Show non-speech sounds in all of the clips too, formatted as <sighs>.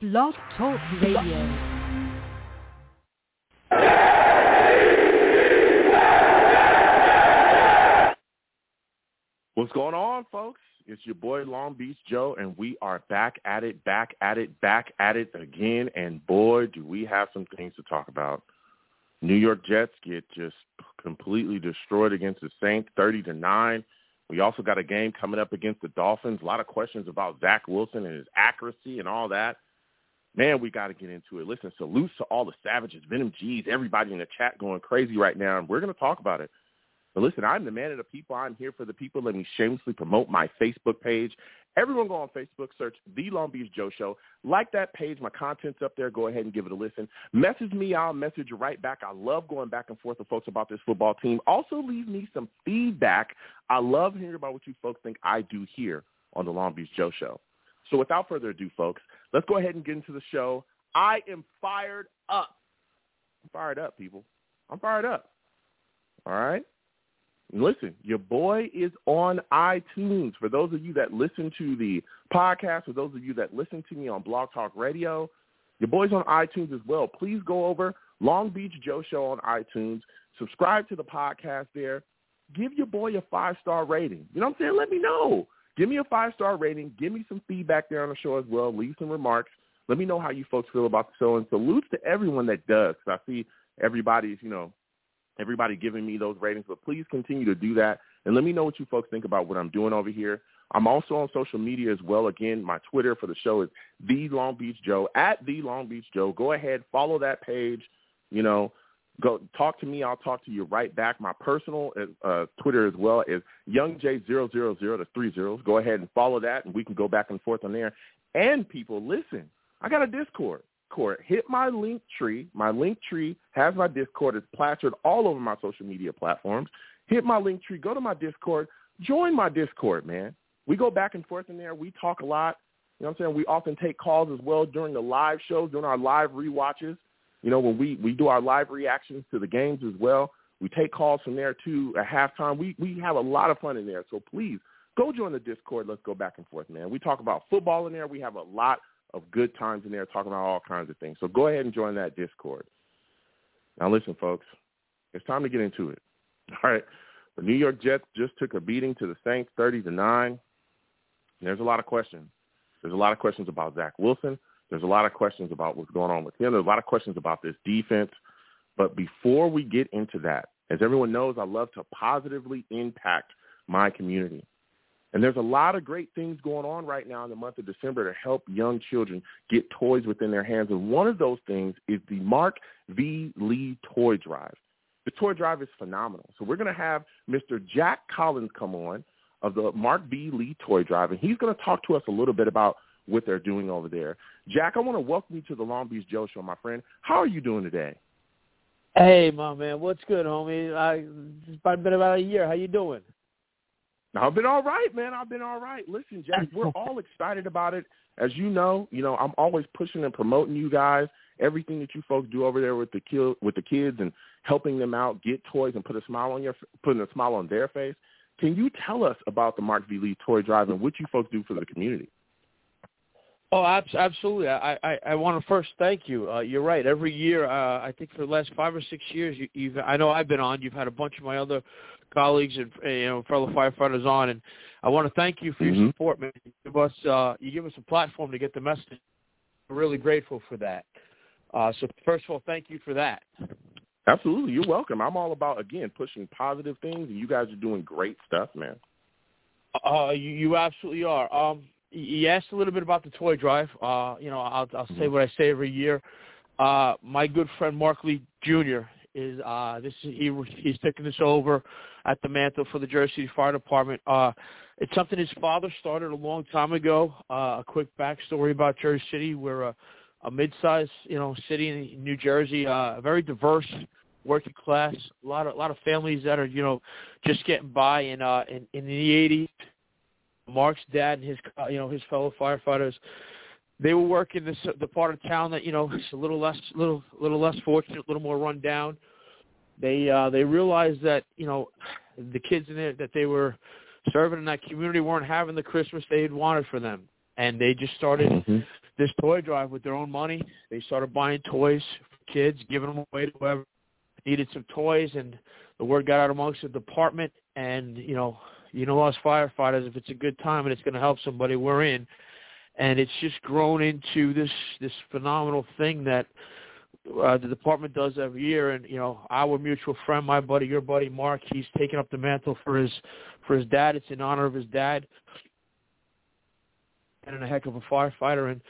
Blog Talk Radio. What's going on, folks? It's your boy Long Beach Joe, and we are back at it, back at it, back at it again. And boy, do we have some things to talk about. New York Jets get just completely destroyed against the Saints, thirty to nine. We also got a game coming up against the Dolphins. A lot of questions about Zach Wilson and his accuracy and all that. Man, we got to get into it. Listen, salutes to all the savages, Venom G's, everybody in the chat going crazy right now, and we're going to talk about it. But listen, I'm the man of the people. I'm here for the people. Let me shamelessly promote my Facebook page. Everyone go on Facebook, search The Long Beach Joe Show. Like that page. My content's up there. Go ahead and give it a listen. Message me. I'll message you right back. I love going back and forth with folks about this football team. Also leave me some feedback. I love hearing about what you folks think I do here on The Long Beach Joe Show. So without further ado, folks, let's go ahead and get into the show. I am fired up. I'm fired up, people. I'm fired up. All right? Listen, your boy is on iTunes. For those of you that listen to the podcast, for those of you that listen to me on Blog Talk Radio, your boy's on iTunes as well. Please go over Long Beach Joe Show on iTunes. Subscribe to the podcast there. Give your boy a five-star rating. You know what I'm saying? Let me know. Give me a five-star rating. Give me some feedback there on the show as well. Leave some remarks. Let me know how you folks feel about the show. And salutes to everyone that does. Cause I see everybody's, you know, everybody giving me those ratings, but please continue to do that. And let me know what you folks think about what I'm doing over here. I'm also on social media as well. Again, my Twitter for the show is the Long Beach Joe at the Long Beach Joe. Go ahead, follow that page. You know, go talk to me. I'll talk to you right back. My personal uh, Twitter as well is YoungJ000 to three zeros. Go ahead and follow that, and we can go back and forth on there. And people, listen, I got a Discord. Discord. Hit my link tree. My link tree has my Discord. It's plastered all over my social media platforms. Hit my link tree. Go to my Discord. Join my Discord, man. We go back and forth in there. We talk a lot. You know what I'm saying? We often take calls as well during the live shows, during our live re-watches. You know, when we, we do our live reactions to the games as well. We take calls from there too at halftime. We we have a lot of fun in there. So please go join the Discord. Let's go back and forth, man. We talk about football in there. We have a lot of good times in there talking about all kinds of things. So go ahead and join that Discord. Now listen, folks, it's time to get into it. <laughs> All right. The New York Jets just took a beating to the Saints 30 to 9. There's a lot of questions. There's a lot of questions about Zach Wilson. There's a lot of questions about what's going on with him. There's a lot of questions about this defense. But before we get into that, as everyone knows, I love to positively impact my community. And there's a lot of great things going on right now in the month of December to help young children get toys within their hands. And one of those things is the Mark V. Lee Toy Drive. The toy drive is phenomenal. So we're going to have Mr. Jack Collins come on of the Mark V. Lee Toy Drive, and he's going to talk to us a little bit about what they're doing over there. Jack, I want to welcome you to the Long Beach Joe Show, my friend. How are you doing today? Hey, my man, what's good, homie? I, it's been about a year. How you doing? I've been all right, man. I've been all right. Listen, Jack, we're <laughs> all excited about it. As you know, you know, I'm always pushing and promoting you guys. Everything that you folks do over there with the kid, with the kids and helping them out get toys and put a smile on your putting a smile on their face. Can you tell us about the Mark V. Lee Toy Drive and what you folks do for the community? Oh, absolutely. I, I, I want to first thank you. Uh, you're right. Every year, uh, I think for the last five or six years, you, you've I know I've been on. You've had a bunch of my other colleagues and you know fellow firefighters on, and I want to thank you for mm-hmm. your support, man. You give us uh, you give us a platform to get the message. We're really grateful for that. Uh, so first of all, thank you for that. Absolutely, you're welcome. I'm all about again pushing positive things, and you guys are doing great stuff, man. Uh, you, you absolutely are. Um, you asked a little bit about the toy drive. Uh, you know, I'll, I'll say what I say every year. Uh, my good friend Mark Lee Jr. is uh, this is, he he's taking this over at the mantle for the Jersey City Fire Department. Uh, it's something his father started a long time ago. Uh, a quick backstory about Jersey City. We're a, a mid-sized, you know, city in New Jersey, uh, very diverse, working class. A lot of a lot of families that are, you know, just getting by. In uh, in, in the '80s, Mark's dad and his, uh, you know, his fellow firefighters, they were working this the part of town that you know is a little less, little, little less fortunate, a little more run down they uh, they realized that you know the kids in there that they were serving in that community weren't having the Christmas they had wanted for them, and they just started mm-hmm. this toy drive with their own money. They started buying toys for kids, giving them away to whoever needed some toys, and the word got out amongst the department. And you know, you know, us firefighters, if it's a good time and it's going to help somebody, we're in. And it's just grown into this this phenomenal thing that uh, the department does every year. And you know, our mutual friend, my buddy, your buddy Mark, he's taken up the mantle for his for his dad. It's in honor of his dad, and a heck of a firefighter. And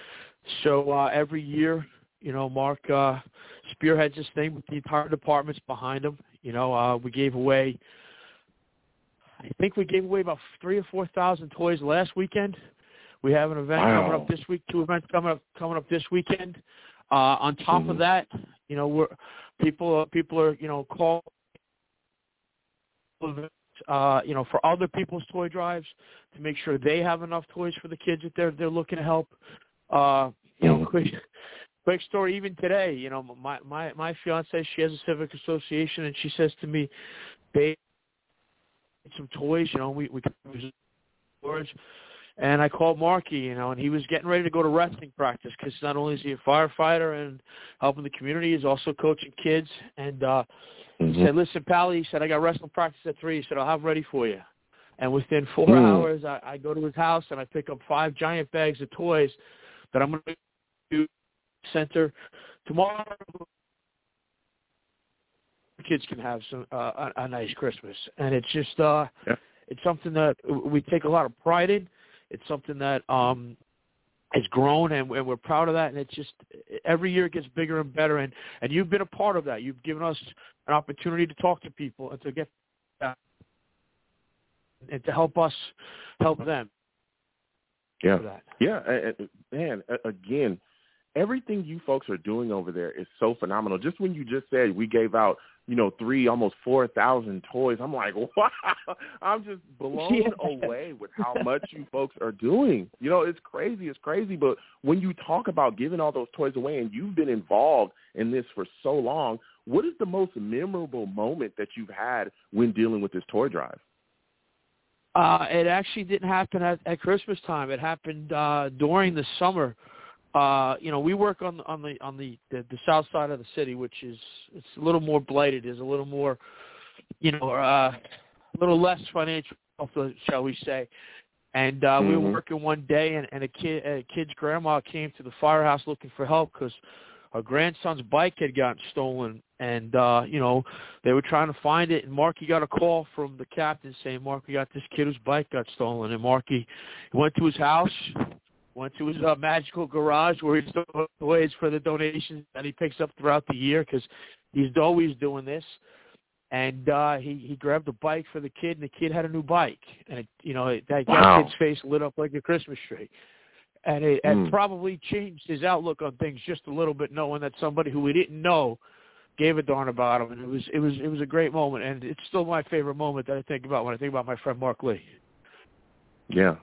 so uh, every year, you know, Mark uh, spearheads this thing with the entire departments behind him. You know, uh, we gave away. I think we gave away about three or four thousand toys last weekend. We have an event wow. coming up this week. Two events coming up coming up this weekend. Uh, on top mm-hmm. of that, you know, we're people people are you know call uh, you know for other people's toy drives to make sure they have enough toys for the kids that they're they're looking to help. Uh, you know, mm-hmm. quick quick story. Even today, you know, my my my fiance she has a civic association, and she says to me, "They some toys. You know, we we storage." And I called Marky, you know, and he was getting ready to go to wrestling practice because not only is he a firefighter and helping the community, he's also coaching kids. And uh mm-hmm. he said, "Listen, Pally," he said, "I got wrestling practice at three. He said, I'll have ready for you." And within four mm. hours, I, I go to his house and I pick up five giant bags of toys that I'm going to do center tomorrow. Kids can have some uh, a, a nice Christmas, and it's just uh, yeah. it's something that we take a lot of pride in. It's something that um, has grown, and, and we're proud of that. And it's just every year it gets bigger and better. And and you've been a part of that. You've given us an opportunity to talk to people and to get that, and to help us help them. Yeah, yeah, man. Again, everything you folks are doing over there is so phenomenal. Just when you just said we gave out, you know, three, almost 4,000 toys, I'm like, <laughs> wow, I'm just blown away with how much you folks are doing. You know, it's crazy. It's crazy. But when you talk about giving all those toys away and you've been involved in this for so long, what is the most memorable moment that you've had when dealing with this toy drive? Uh, it actually didn't happen at, at Christmas time. It happened uh, during the summer uh, you know, we work on on the on the, the the south side of the city, which is it's a little more blighted, is a little more, you know, uh, a little less financial, shall we say. And uh, mm-hmm. we were mm-hmm. working one day, and, and a kid, a kid's grandma came to the firehouse looking for help because her grandson's bike had gotten stolen, and uh, you know they were trying to find it. And Marky got a call from the captain saying Marky got this kid whose bike got stolen, and Marky went to his house, went to his uh, magical garage where he toys for the donations that he picks up throughout the year because he's always doing this. And uh, he he grabbed a bike for the kid, and the kid had a new bike, and it, you know it, that wow. kid's face lit up like a Christmas tree, and it, mm. it probably changed his outlook on things just a little bit, knowing that somebody who we didn't know gave a darn about him, and it was it was it was a great moment, and it's still my favorite moment that I think about when I think about my friend Mark Lee. Yeah,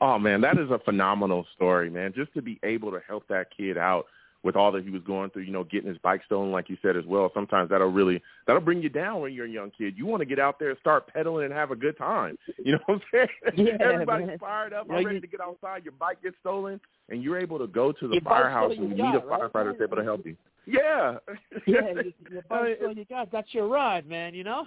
Oh man, that is a phenomenal story, man. Just to be able to help that kid out with all that he was going through, you know, getting his bike stolen, like you said as well. Sometimes that'll really that'll bring you down when you're a young kid. You want to get out there and start pedaling and have a good time. <laughs> You know what I'm saying? Yeah, Everybody's man. fired up, you ready you, to get outside. Your bike gets stolen, and you're able to go to the firehouse and you meet a firefighter right? that's able to help you. Yeah. yeah, <laughs> your you got. That's your ride, man. You know.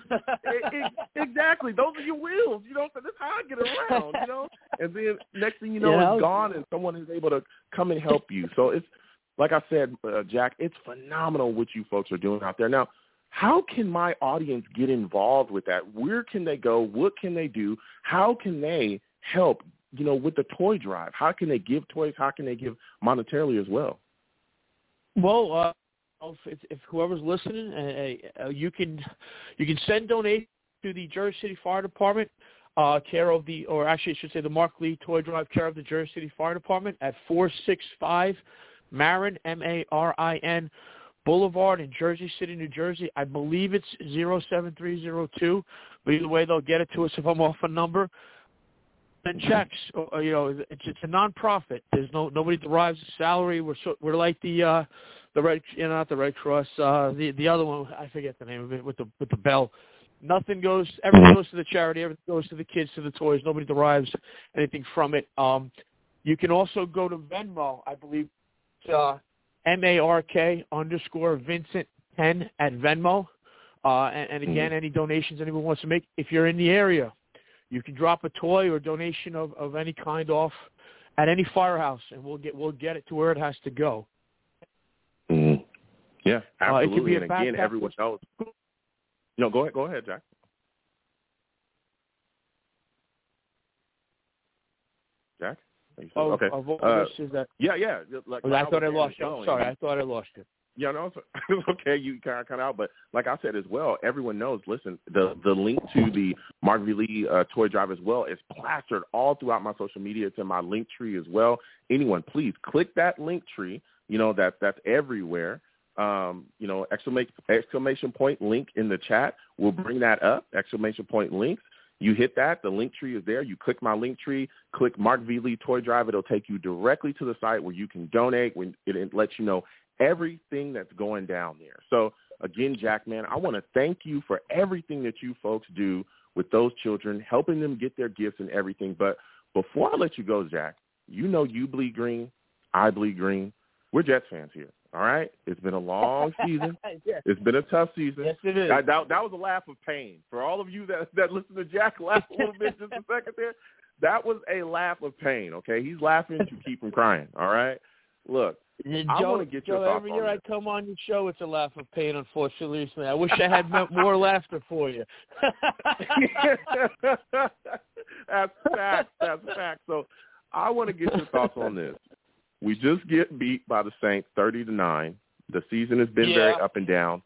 exactly. Those are your wheels. You know, so that's how I get around. You know, <laughs> and then next thing you know, yeah, it's gone, and someone is able to come and help you. So it's like I said, uh, Jack, it's phenomenal what you folks are doing out there. Now, how can my audience get involved with that? Where can they go? What can they do? How can they help? You know, with the toy drive, how can they give toys? How can they give monetarily as well? Well, uh, if, if whoever's listening, uh, uh, you can you can send donations to the Jersey City Fire Department, uh, care of the, or actually I should say the Mark Lee Toy Drive, care of the Jersey City Fire Department at four six five Marin M A R I N Boulevard in Jersey City, New Jersey. I believe it's zero seven three zero two, but either way they'll get it to us if I'm off a number. And checks, or, you know, it's it's a nonprofit. There's no nobody derives a salary. We're so, we're like the uh the red, you know, not the Red Cross. Uh, the the other one, I forget the name of it, with the with the bell. Nothing goes. Everything goes to the charity. Everything goes to the kids, to the toys. Nobody derives anything from it. Um, you can also go to Venmo. I believe uh, M A R K underscore Vincent ten at Venmo. Uh, and, and again, Mhm. any donations anyone wants to make, if you're in the area, you can drop a toy or donation of, of any kind off at any firehouse, and we'll get we'll get it to where it has to go. Yeah, Uh, it could absolutely. be a and again, backpack everyone knows. No, go ahead. Go ahead, Jack. Jack. Are you still- Of, okay. of all Uh, is that. Yeah, yeah. Like, Oh, like I thought I lost as you. I'm sorry. I thought I lost you. Yeah, no, it's, <laughs> it's okay. You kind of cut out, but like I said as well, everyone knows. Listen, the the link to the Mark V. Lee uh, toy drive as well is plastered all throughout my social media. It's in my link tree as well. Anyone, please click that link tree. You know that that's everywhere. Um, you know, exclamation exclamation point link in the chat. We'll bring that up. Exclamation point links. You hit that, the link tree is there. You click my link tree, click Mark V. Lee Toy Drive. It'll take you directly to the site where you can donate. When it, lets you know everything that's going down there. So again, Jack, man, I want to thank you for everything that you folks do with those children, helping them get their gifts and everything. But before I let you go, Jack, you know you bleed green, I bleed green. We're Jets fans here. All right. It's been a long <laughs> season. yes. It's been a tough season. yes, it is. That, that, that was a laugh of pain. For all of you that, that listen to Jack laugh a little bit just a <laughs> second there, that was a laugh of pain, okay? He's laughing to keep from crying, all right? Look, Yeah, I Joe, wanna get your Joe, thoughts every year I come on your show, it's a laugh of pain. Unfortunately, I wish I had <laughs> more laughter for you. that's fact. That's fact. So I want to get your thoughts on this. We just get beat by the Saints thirty to nine. The season has been very up and down.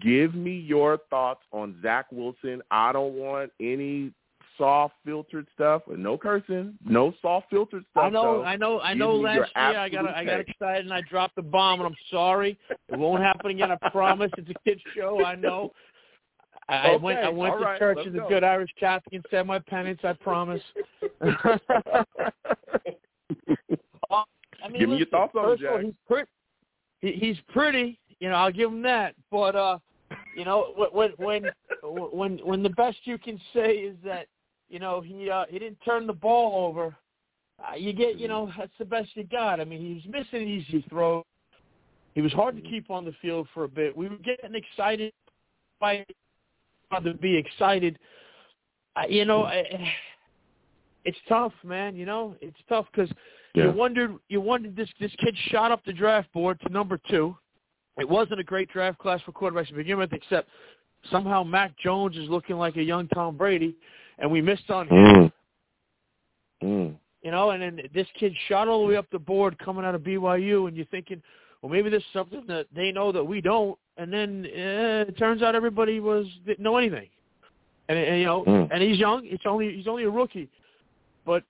Give me your thoughts on Zach Wilson. I don't want any soft filtered stuff. No cursing. No soft filtered stuff. I know, though. I know, I Give know. Last year I got, absolute I got excited and I dropped the bomb, and I'm sorry. It won't happen again. I promise. It's a kids show. I know. I I went, I went all to right, church let's as a go. good Irish Catholic and said my penance. I promise. <laughs> <laughs> I mean, Give me your thoughts on it, first of all, Jack. he's pretty. He, he's pretty. You know, I'll give him that. But uh, you know, when when when when the best you can say is that you know he uh, he didn't turn the ball over. Uh, you get you know that's the best you got. I mean, he was missing easy throws. He was hard to keep on the field for a bit. We were getting excited by to be excited. Uh, you know, I- it's tough, man. You know, it's tough because Yeah. you wondered you wondered this this kid shot up the draft board to number two. It wasn't a great draft class for quarterbacks to begin with, except somehow Mac Jones is looking like a young Tom Brady, and we missed on him. Mm. Mm. You know, and then this kid shot all the way up the board coming out of BYU, and you're thinking, well, maybe there's something that they know that we don't. And then eh, it turns out everybody was didn't know anything. And, and you know, Mm. and he's young. It's only he's only a rookie, but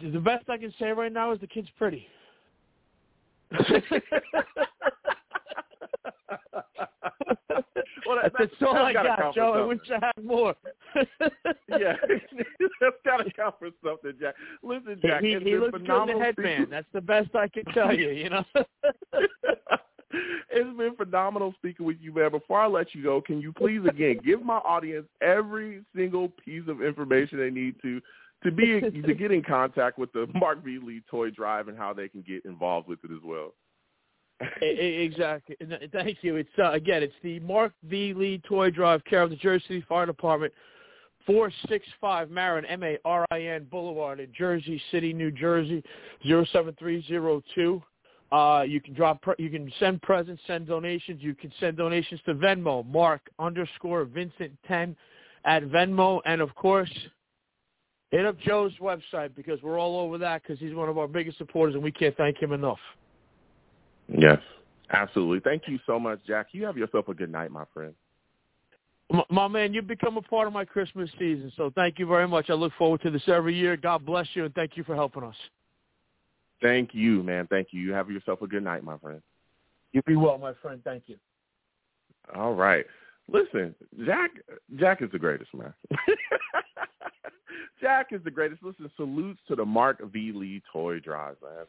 the best I can say right now is the kid's pretty. well, That's, all I got, Joe. I wish I had more. <laughs> yeah, <laughs> that's got to count for something, Jack. Listen, Jack, he, he looks good in the headband. That's the best I can tell you. You know. <laughs> <laughs> it's been phenomenal speaking with you, man. Before I let you go, can you please again give my audience every single piece of information they need to to be to get in contact with the <laughs> Mark V. Lee Toy Drive and how they can get involved with it as well. Exactly. Thank you. It's uh, again, it's the Mark V. Lee Toy Drive, care of the Jersey City Fire Department, four six five Marin M A R I N Boulevard in Jersey City, New Jersey, zero seven three zero two. Uh, you can drop, pre- you can send presents, send donations. You can send donations to Venmo, Mark underscore Vincent ten at Venmo, and of course, hit up Joe's website because we're all over that because he's one of our biggest supporters, and we can't thank him enough. Yes, absolutely. Thank you so much, Jack. You have yourself a good night, my friend. My, my man, you've become a part of my Christmas season, so thank you very much. I look forward to this every year. God bless you, and thank you for helping us. Thank you, man. Thank you. You have yourself a good night, my friend. You be well, my friend. Thank you. All right. Listen, Jack Jack is the greatest, man. <laughs> Jack is the greatest. Listen, salutes to the Mark V. Lee Toy Drive, man.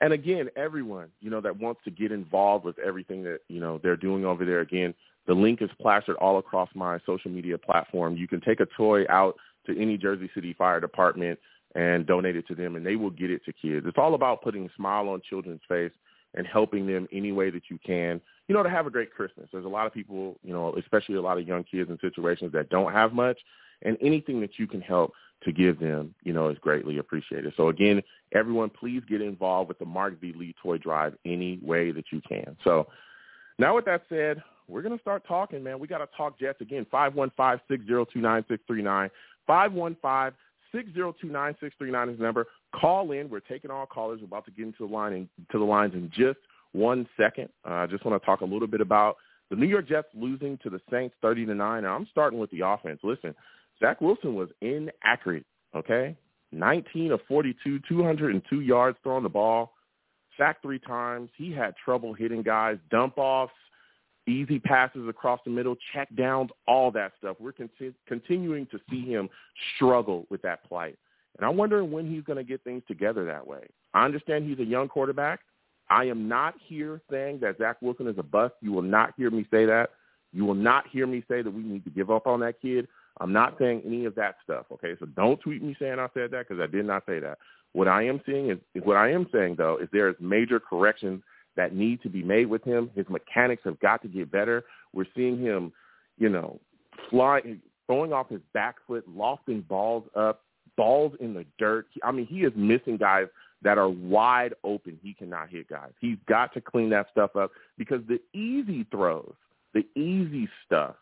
And again, everyone, you know, that wants to get involved with everything that, you know, they're doing over there, again, the link is plastered all across my social media platform. You can take a toy out to any Jersey City Fire Department and donate it to them, and they will get it to kids. It's all about putting a smile on children's face and helping them any way that you can, you know, to have a great Christmas. There's a lot of people, you know, especially a lot of young kids in situations that don't have much, and anything that you can help to give them, you know, is greatly appreciated. So again, everyone, please get involved with the Mark V. Lee Toy Drive any way that you can. So now with that said, we're going to start talking, man. We got to talk Jets again. 515-602-9639. 515 6029639 is the number. Call in. We're taking all callers. We're about to get into the line and to the lines in just one second. Uh, I just want to talk a little bit about the New York Jets losing to the Saints 30 to 9. I'm starting with the offense. Listen, Zach Wilson was inaccurate, okay? 19 of 42, 202 yards throwing the ball, sacked three times. He had trouble hitting guys, dump offs, easy passes across the middle, check downs, all that stuff. We're conti- continuing to see him struggle with that plight. And I'm wondering when he's going to get things together that way. I understand he's a young quarterback. I am not here saying that Zach Wilson is a bust. You will not hear me say that. You will not hear me say that we need to give up on that kid. I'm not saying any of that stuff. Okay, so don't tweet me saying I said that because I did not say that. What I am seeing is what I am saying though is there is major corrections that need to be made with him. His mechanics have got to get better. We're seeing him, you know, flying, throwing off his back foot, lofting balls up, balls in the dirt. I mean, he is missing guys that are wide open. He cannot hit guys. He's got to clean that stuff up because the easy throws, the easy stuff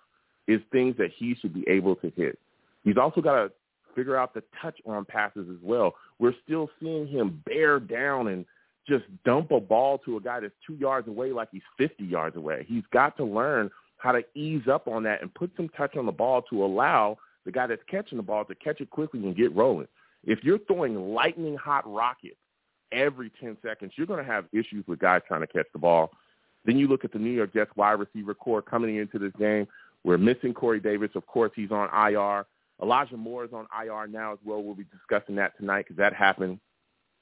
is things that he should be able to hit. He's also got to figure out the touch on passes as well. We're still seeing him bear down and – just dump a ball to a guy that's two yards away like he's 50 yards away. He's got to learn how to ease up on that and put some touch on the ball to allow the guy that's catching the ball to catch it quickly and get rolling. If you're throwing lightning hot rockets every 10 seconds, you're going to have issues with guys trying to catch the ball. Then you look at the New York Jets wide receiver core coming into this game. We're missing Corey Davis. Of course, he's on IR. Elijah Moore is on IR now as well. We'll be discussing that tonight because that happened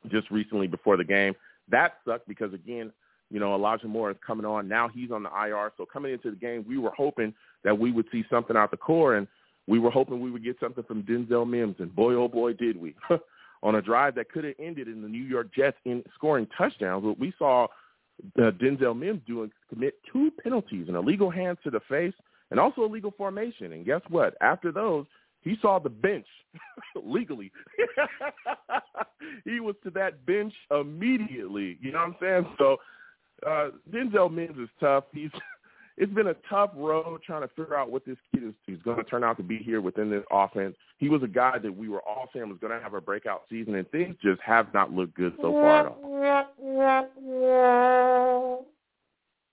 just recently before the game. That sucked because again, you know, Elijah Moore is coming on. Now he's on the IR. So coming into the game, we were hoping that we would see something out the core, and we were hoping we would get something from Denzel Mims. And boy, oh boy, did we! <laughs> on a drive that could have ended in the New York Jets in scoring touchdowns. What we saw uh, Denzel Mims doing commit two penalties, an illegal hands to the face, and also illegal formation. And guess what? After those, he saw the bench <laughs> legally. <laughs> he was to that bench immediately. You know what I'm saying? So uh, Denzel Mims is tough. He's <laughs> it's been a tough road trying to figure out what this kid is he's going to turn out to be here within this offense. He was a guy that we were all saying was going to have a breakout season, and things just have not looked good so far at all.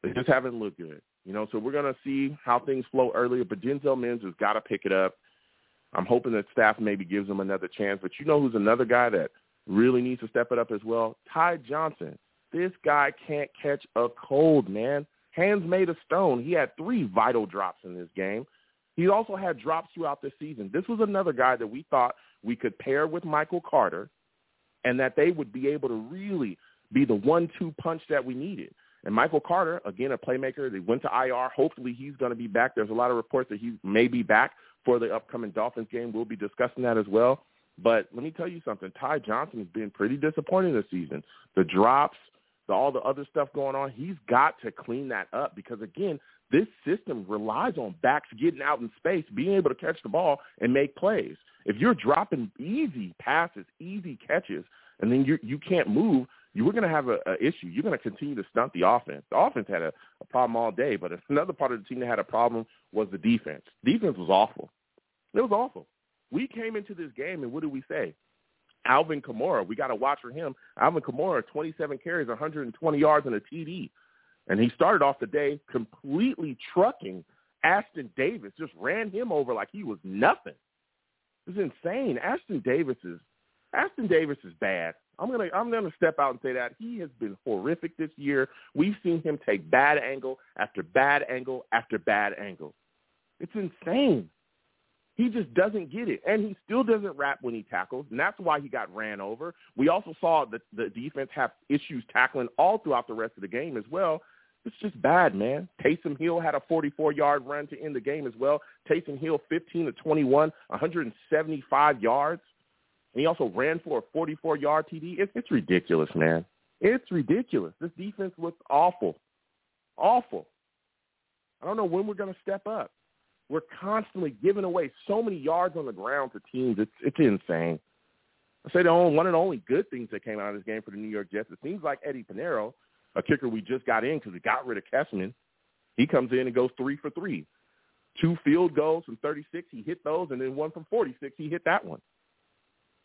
They just haven't looked good. You know, so we're going to see how things flow earlier, but Denzel Mims has got to pick it up. I'm hoping that staff maybe gives him another chance. But you know who's another guy that really needs to step it up as well? Ty Johnson. This guy can't catch a cold, man. Hands made of stone. He had three vital drops in this game. He also had drops throughout the season. This was another guy that we thought we could pair with Michael Carter and that they would be able to really be the one-two punch that we needed. And Michael Carter, again, a playmaker, they went to IR. Hopefully he's going to be back. There's a lot of reports that he may be back for the upcoming Dolphins game. We'll be discussing that as well. But let me tell you something. Ty Johnson has been pretty disappointing this season. The drops, the, all the other stuff going on, he's got to clean that up because, again, this system relies on backs getting out in space, being able to catch the ball and make plays. If you're dropping easy passes, easy catches, and then you you can't move, you were going to have a, a issue. You're going to continue to stunt the offense. The offense had a, a problem all day, but <laughs> another part of the team that had a problem was the defense. Defense was awful. It was awful. We came into this game, and what did we say? Alvin Kamara, we got to watch for him. Alvin Kamara, 27 carries, 120 yards, and a TD. And he started off the day completely trucking Ashtyn Davis, just ran him over like he was nothing. It was insane. Ashtyn Davis is Ashtyn Davis is bad. I'm gonna I'm gonna step out and say that he has been horrific this year. We've seen him take bad angle after bad angle after bad angle. It's insane. He just doesn't get it, and he still doesn't wrap when he tackles, and that's why he got ran over. We also saw the the defense have issues tackling all throughout the rest of the game as well. it's just bad, man. Taysom Hill had a 44-yard run to end the game as well. Taysom Hill, 15 to 21, 175 yards. And he also ran for a 44-yard TD. It's, it's ridiculous, man. It's ridiculous. This defense looks awful. Awful. I don't know when we're going to step up. We're constantly giving away so many yards on the ground to teams. It's it's insane. I say the only one of the only good things that came out of this game for the New York Jets. It seems like Eddy Piñeiro, a kicker we just got in because we got rid of Kessman, he comes in and goes three for three, two field goals from 36. He hit those, and then one from 46. He hit that one.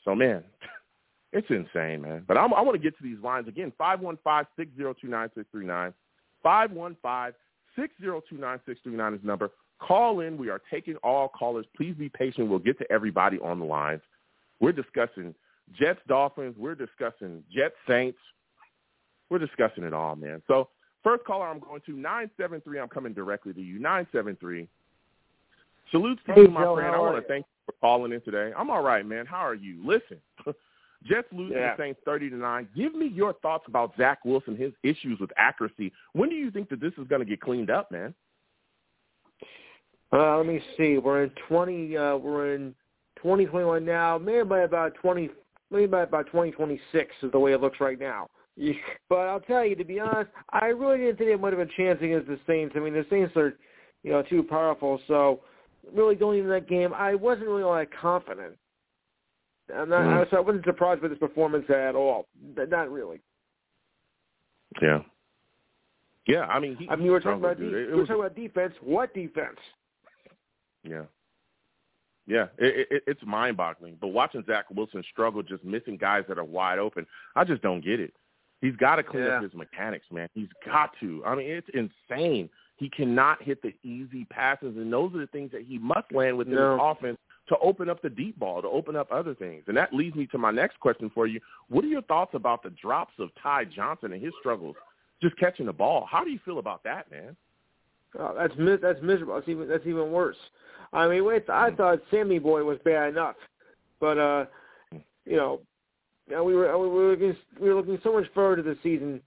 So man, <laughs> it's insane, man. But I'm, I want to get to these lines again. Five one five six zero two nine six three nine. Five one five six zero two nine six three nine is number. Call in. We are taking all callers. Please be patient. We'll get to everybody on the lines. We're discussing Jets Dolphins. We're discussing Jets Saints. We're discussing it all, man. So first caller I'm going to, 973. I'm coming directly to you, 973. Salutes to hey, you, my Joe, friend. I want to thank you for calling in today. I'm all right, man. How are you? Listen, <laughs> Jets losing yeah. the Saints 30 to 9. Give me your thoughts about Zach Wilson, his issues with accuracy. When do you think that this is going to get cleaned up, man? Uh, let me see. We're in 20. Uh, we're in 2021 now. Maybe by about 20. Maybe by about 2026 is the way it looks right now. <laughs> But I'll tell you, to be honest, I really didn't think they might have a chance against the Saints. I mean, the Saints are, you know, too powerful. So, really going into that game, I wasn't really all that confident. I'm not, Mm. so I wasn't surprised by this performance at all. Not really. Yeah. Yeah, I mean, he, I mean, we were talking about de- It- it we were talking about defense. What defense? Yeah. Yeah, it, it, it's mind-boggling. But watching Zach Wilson struggle, just missing guys that are wide open, I just don't get it. He's got to clean Yeah. up his mechanics, man. He's got to. I mean, it's insane. He cannot hit the easy passes, and those are the things that he must land within his offense to open up the deep ball, to open up other things. And that leads me to my next question for you. What are your thoughts about the drops of Ty Johnson and his struggles just catching the ball? How do you feel about that, man? Oh, that's that's miserable. That's even that's even worse. I mean, wait, I thought Sammy Boy was bad enough, but uh, you know, we were we were looking we were looking so much forward to the season.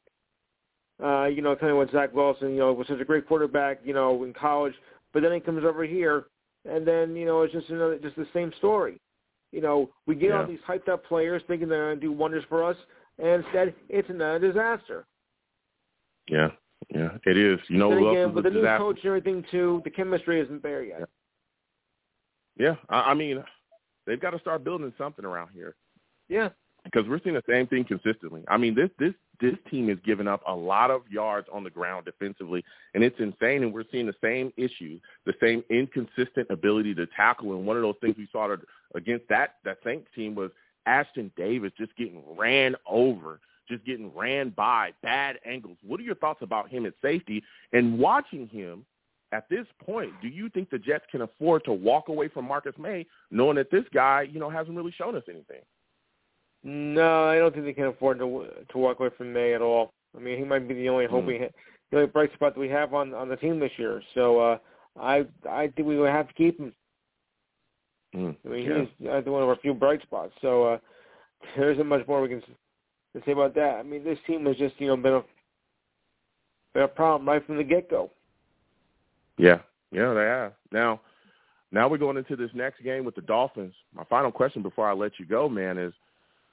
Uh, you know, kind of with Zach Wilson, you know, was such a great quarterback, you know, in college, but then he comes over here, and then you know it's just another just the same story. You know, we get all these hyped up players thinking they're going to do wonders for us, and instead it's another disaster. Yeah, yeah, it is. You know, then again, with the new coach and everything too, the chemistry isn't there yet. Yeah, I, I mean, they've got to start building something around here Yeah. Because we're seeing the same thing consistently. I mean, this this this team is giving up a lot of yards on the ground defensively, and it's insane. And we're seeing the same issues, the same inconsistent ability to tackle. And one of those things we saw against that that Saints team was Ashtyn Davis just getting ran over, just getting ran by, bad angles. What are your thoughts about him at safety and watching him? At this point, do you think the Jets can afford to walk away from Marcus Maye, knowing that this guy, you know, hasn't really shown us anything? No, I don't think they can afford to to walk away from Maye at all. I mean, he might be the only hope Mm. we ha- the only bright spot that we have on on the team this year. So uh, I I think we would have to keep him. Mm, I mean, yeah. he's I think one of our few bright spots. So uh, <laughs> there isn't much more we can, can say about that. I mean, this team has just you know been a been a problem right from the get go. Yeah, yeah, they have. Now, now we're going into this next game with the Dolphins. My final question before I let you go, man, is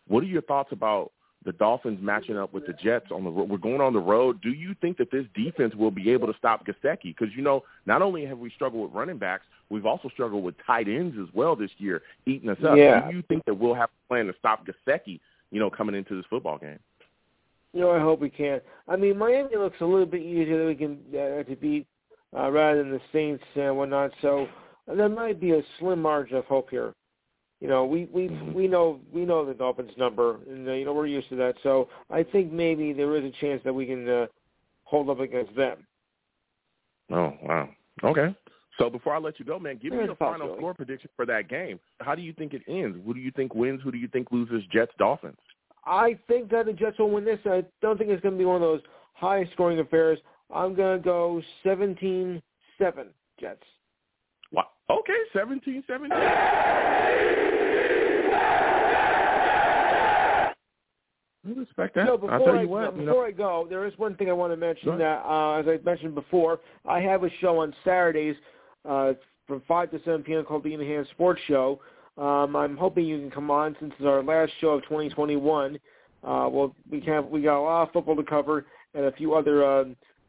what are your thoughts about the Dolphins matching up with the Jets on the road? We're going on the road. Do you think that this defense will be able to stop Gesicki? Because you know, not only have we struggled with running backs, we've also struggled with tight ends as well this year, eating us up. Yeah. Do you think that we'll have a plan to stop Gesicki? You know, coming into this football game. You know, I hope we can. I mean, Miami looks a little bit easier that we can uh, to beat uh, rather than the Saints and whatnot. So there might be a slim margin of hope here you know, we we mm-hmm. we know we know the Dolphins number, and uh, you know we're used to that. So I think maybe there is a chance that we can uh, hold up against them. Oh wow, okay. So before I let you go, man, give There's me your final score prediction for that game. How do you think it ends? Who do you think wins? Who do you think loses? Jets, Dolphins. I think that the Jets will win this. I don't think it's going to be one of those high scoring affairs. I'm going to go 17-7 Jets. What? Okay, 17-7. I respect that. No, before I'll tell I, you what. before you know, I go, there is one thing I want to mention that, uh, as I mentioned before, I have a show on Saturdays uh, from 5 to 7 p.m. called the Enhanced Sports Show. Um, I'm hoping you can come on since it's our last show of 2021. Uh, well, we have we got a lot of football to cover and a few other uh,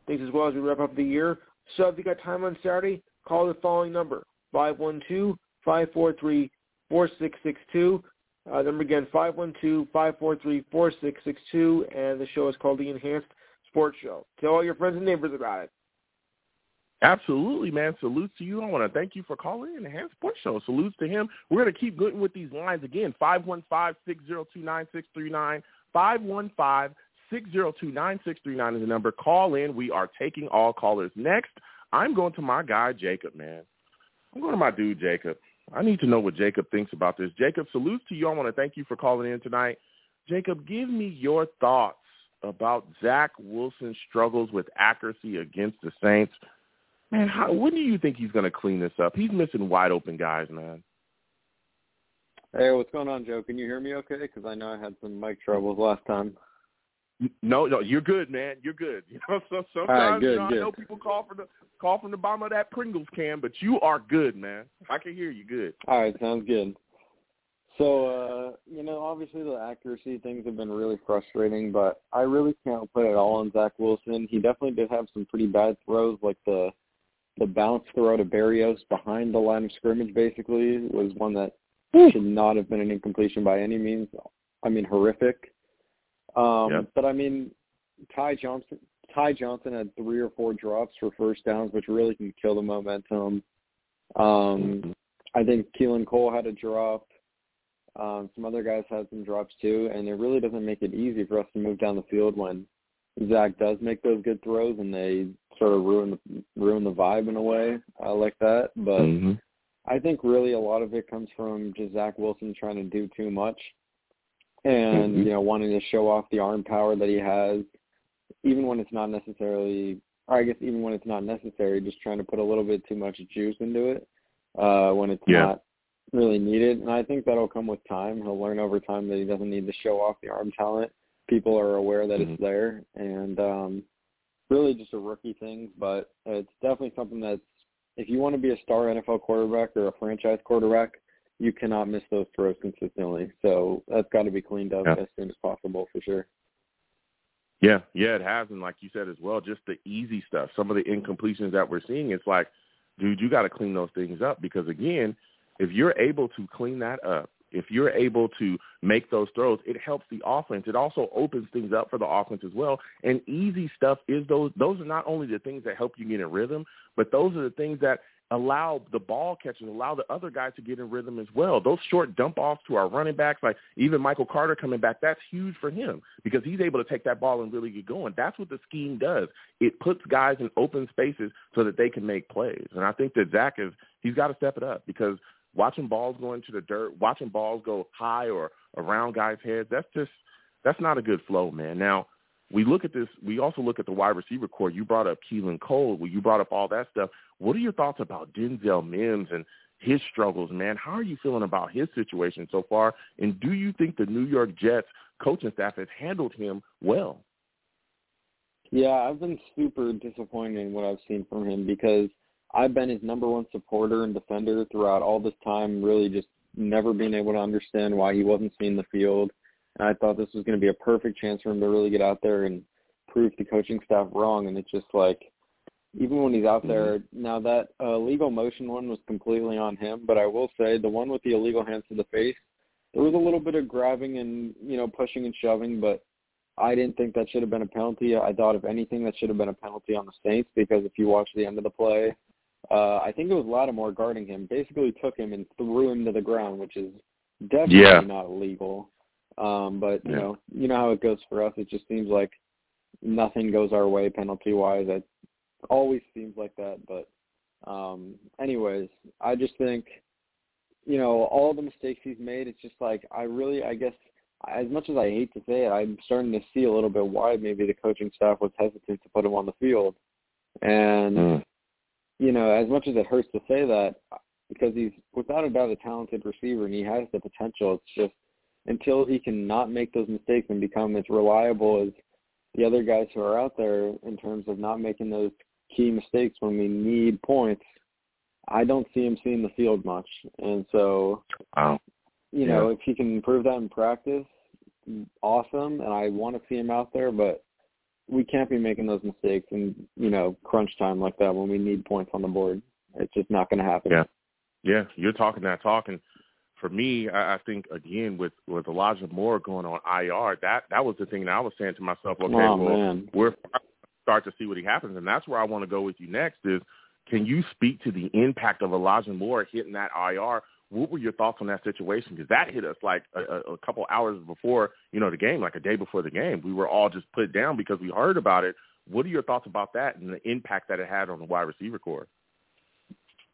things as well as we wrap up the year. So if you got time on Saturday, call the following number, 512-543-4662. Uh, number again, 512-543-4662, and the show is called The Enhanced Sports Show. Tell all your friends and neighbors about it. Absolutely, man. Salutes to you. I want to thank you for calling in the Hand Sports Show. Salutes to him. We're going to keep going with these lines again. 515-602-9639. 515-602-9639 is the number. Call in. We are taking all callers. Next, I'm going to my guy, Jacob, man. I'm going to my dude, Jacob. I need to know what Jacob thinks about this. Jacob, salutes to you. I want to thank you for calling in tonight. Jacob, give me your thoughts about Zach Wilson's struggles with accuracy against the Saints. Man, how, when do you think he's going to clean this up? He's missing wide open guys, man. Hey, what's going on, Joe? Can you hear me okay? Because I know I had some mic troubles last time. No, no, you're good, man. You're good. <laughs> You know, so sometimes right, good, you know, good. I know people call from the call from the bottom of that Pringles can, but you are good, man. I can hear you good. All right, sounds good. So, uh, you know, obviously the accuracy things have been really frustrating, but I really can't put it all on Zach Wilson. He definitely did have some pretty bad throws, like the the bounce throw to Berrios behind the line of scrimmage. Basically, was one that should not have been an incompletion by any means. I mean, horrific. Um, Yep. But I mean, Ty Johnson. Ty Johnson had three or four drops for first downs, which really can kill the momentum. Um, I think Keelan Cole had a drop. Um, some other guys had some drops too, and it really doesn't make it easy for us to move down the field when Zach does make those good throws, and they sort of ruin the ruin the vibe in a way uh, like that. But Mhm. I think really a lot of it comes from just Zach Wilson trying to do too much, and Mhm. you know wanting to show off the arm power that he has, even when it's not necessarily. Or I guess even when it's not necessary, just trying to put a little bit too much juice into it uh, when it's Yeah. not really needed. And I think that'll come with time. He'll learn over time that he doesn't need to show off the arm talent. People are aware that Mhm. it's there, and um, really just a rookie thing. But it's definitely something that's if you want to be a star NFL quarterback or a franchise quarterback, you cannot miss those throws consistently. So that's got to be cleaned up Yeah. as soon as possible for sure. Yeah, yeah, it has, and like you said as well, just the easy stuff. Some of the incompletions that we're seeing, it's like, dude, you got to clean those things up because again, if you're able to clean that up, if you're able to make those throws, it helps the offense. It also opens things up for the offense as well. And easy stuff is those. Those are not only the things that help you get in rhythm, but those are the things that allow the ball catchers, allow the other guys to get in rhythm as well. Those short dump offs to our running backs, like even Michael Carter coming back, that's huge for him because he's able to take that ball and really get going. That's what the scheme does. It puts guys in open spaces so that they can make plays. And I think that Zach is he's got to step it up because watching balls go into the dirt, watching balls go high or around guys' heads, that's just that's not a good flow, man. Now we look at this. We also look at the wide receiver core. You brought up Keelan Cole. Well, you brought up all that stuff. What are your thoughts about Denzel Mims and his struggles, man? How are you feeling about his situation so far? And do you think the New York Jets coaching staff has handled him well? Yeah, I've been super disappointed in what I've seen from him because I've been his number one supporter and defender throughout all this time, really just never being able to understand why he wasn't seeing the field. And I thought this was going to be a perfect chance for him to really get out there and prove the coaching staff wrong. And it's just like, even when he's out there, now that uh, illegal motion one was completely on him, but I will say the one with the illegal hands to the face, there was a little bit of grabbing and, you know, pushing and shoving, but I didn't think that should have been a penalty. I thought, if anything, that should have been a penalty on the Saints because if you watch the end of the play, uh, I think it was Lattimore guarding him, basically took him and threw him to the ground, which is definitely Yeah. not illegal. Um, but you Yeah. know, you know how it goes for us. It just seems like nothing goes our way penalty wise. It always seems like that. But um, anyways, I just think you know all the mistakes he's made. It's just like I really, I guess, as much as I hate to say it, I'm starting to see a little bit why maybe the coaching staff was hesitant to put him on the field. And Mm. you know, as much as it hurts to say that, because he's without a doubt a talented receiver and he has the potential. It's just until he can not make those mistakes and become as reliable as the other guys who are out there in terms of not making those key mistakes when we need points, I don't see him seeing the field much. And so, wow. you know, if he can improve that in practice, awesome. And I want to see him out there, but we can't be making those mistakes in, you know, crunch time like that when we need points on the board. It's just not going to happen. Yeah. Yeah. You're talking that talk. And for me, I, I think, again, with, with Elijah Moore going on IR, that, that was the thing that I was saying to myself, okay, oh, well, man. we're start to see what he happens. And that's where I want to go with you next is can you speak to the impact of Elijah Moore hitting that IR? What were your thoughts on that situation? Because that hit us like a, a couple hours before, you know, the game, like a day before the game. We were all just put down because we heard about it. What are your thoughts about that and the impact that it had on the wide receiver corps?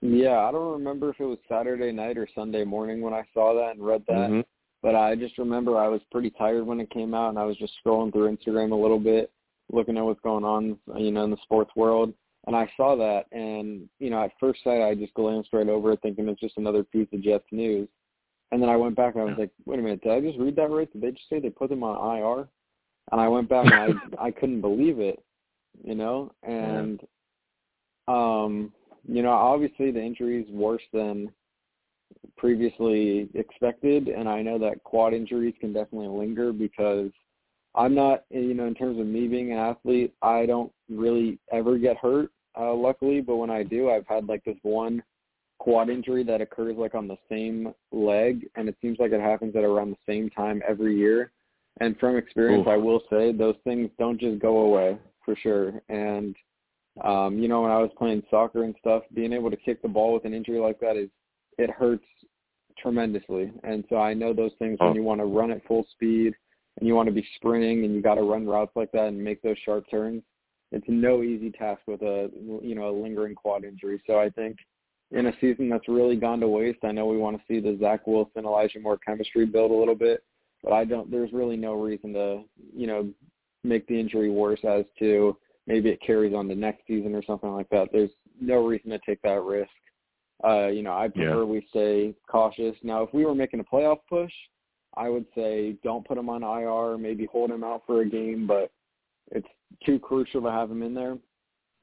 Yeah, I don't remember if it was Saturday night or Sunday morning when I saw that and read that. Mm-hmm. But I just remember I was pretty tired when it came out and I was just scrolling through Instagram a little bit looking at what's going on, you know, in the sports world. And I saw that, and you know, at first sight, I just glanced right over it, thinking it's just another piece of Jets news. And then I went back and I was like, wait a minute, did I just read that right? Did they just say they put him on IR? And I went back and I <laughs> I couldn't believe it, you know. And um, you know, obviously the injury is worse than previously expected, and I know that quad injuries can definitely linger because I'm not, you know, in terms of me being an athlete, I don't really ever get hurt, uh, luckily. But when I do, I've had like this one quad injury that occurs like on the same leg, and it seems like it happens at around the same time every year. And from experience. I will say those things don't just go away for sure. And um, you know, when I was playing soccer and stuff, being able to kick the ball with an injury like that is it hurts tremendously. And so I know those things Oh. when you want to run at full speed and you want to be sprinting and you got to run routes like that and make those sharp turns. It's no easy task with a you know a lingering quad injury. So I think in a season that's really gone to waste, I know we want to see the Zach Wilson, Elijah Moore chemistry build a little bit, but I don't. There's really no reason to you know make the injury worse as to maybe it carries on to next season or something like that. There's no reason to take that risk. Uh, you know, I prefer Yeah. we stay cautious. Now, if we were making a playoff push, I would say don't put him on IR, maybe hold him out for a game, but it's too crucial to have him in there.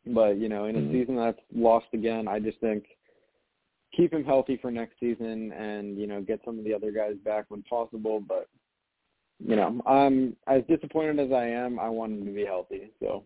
But, you know, in a Mhm. season that's lost again, I just think keep him healthy for next season and, you know, get some of the other guys back when possible. But, you know, I'm as disappointed as I am, I want him to be healthy. So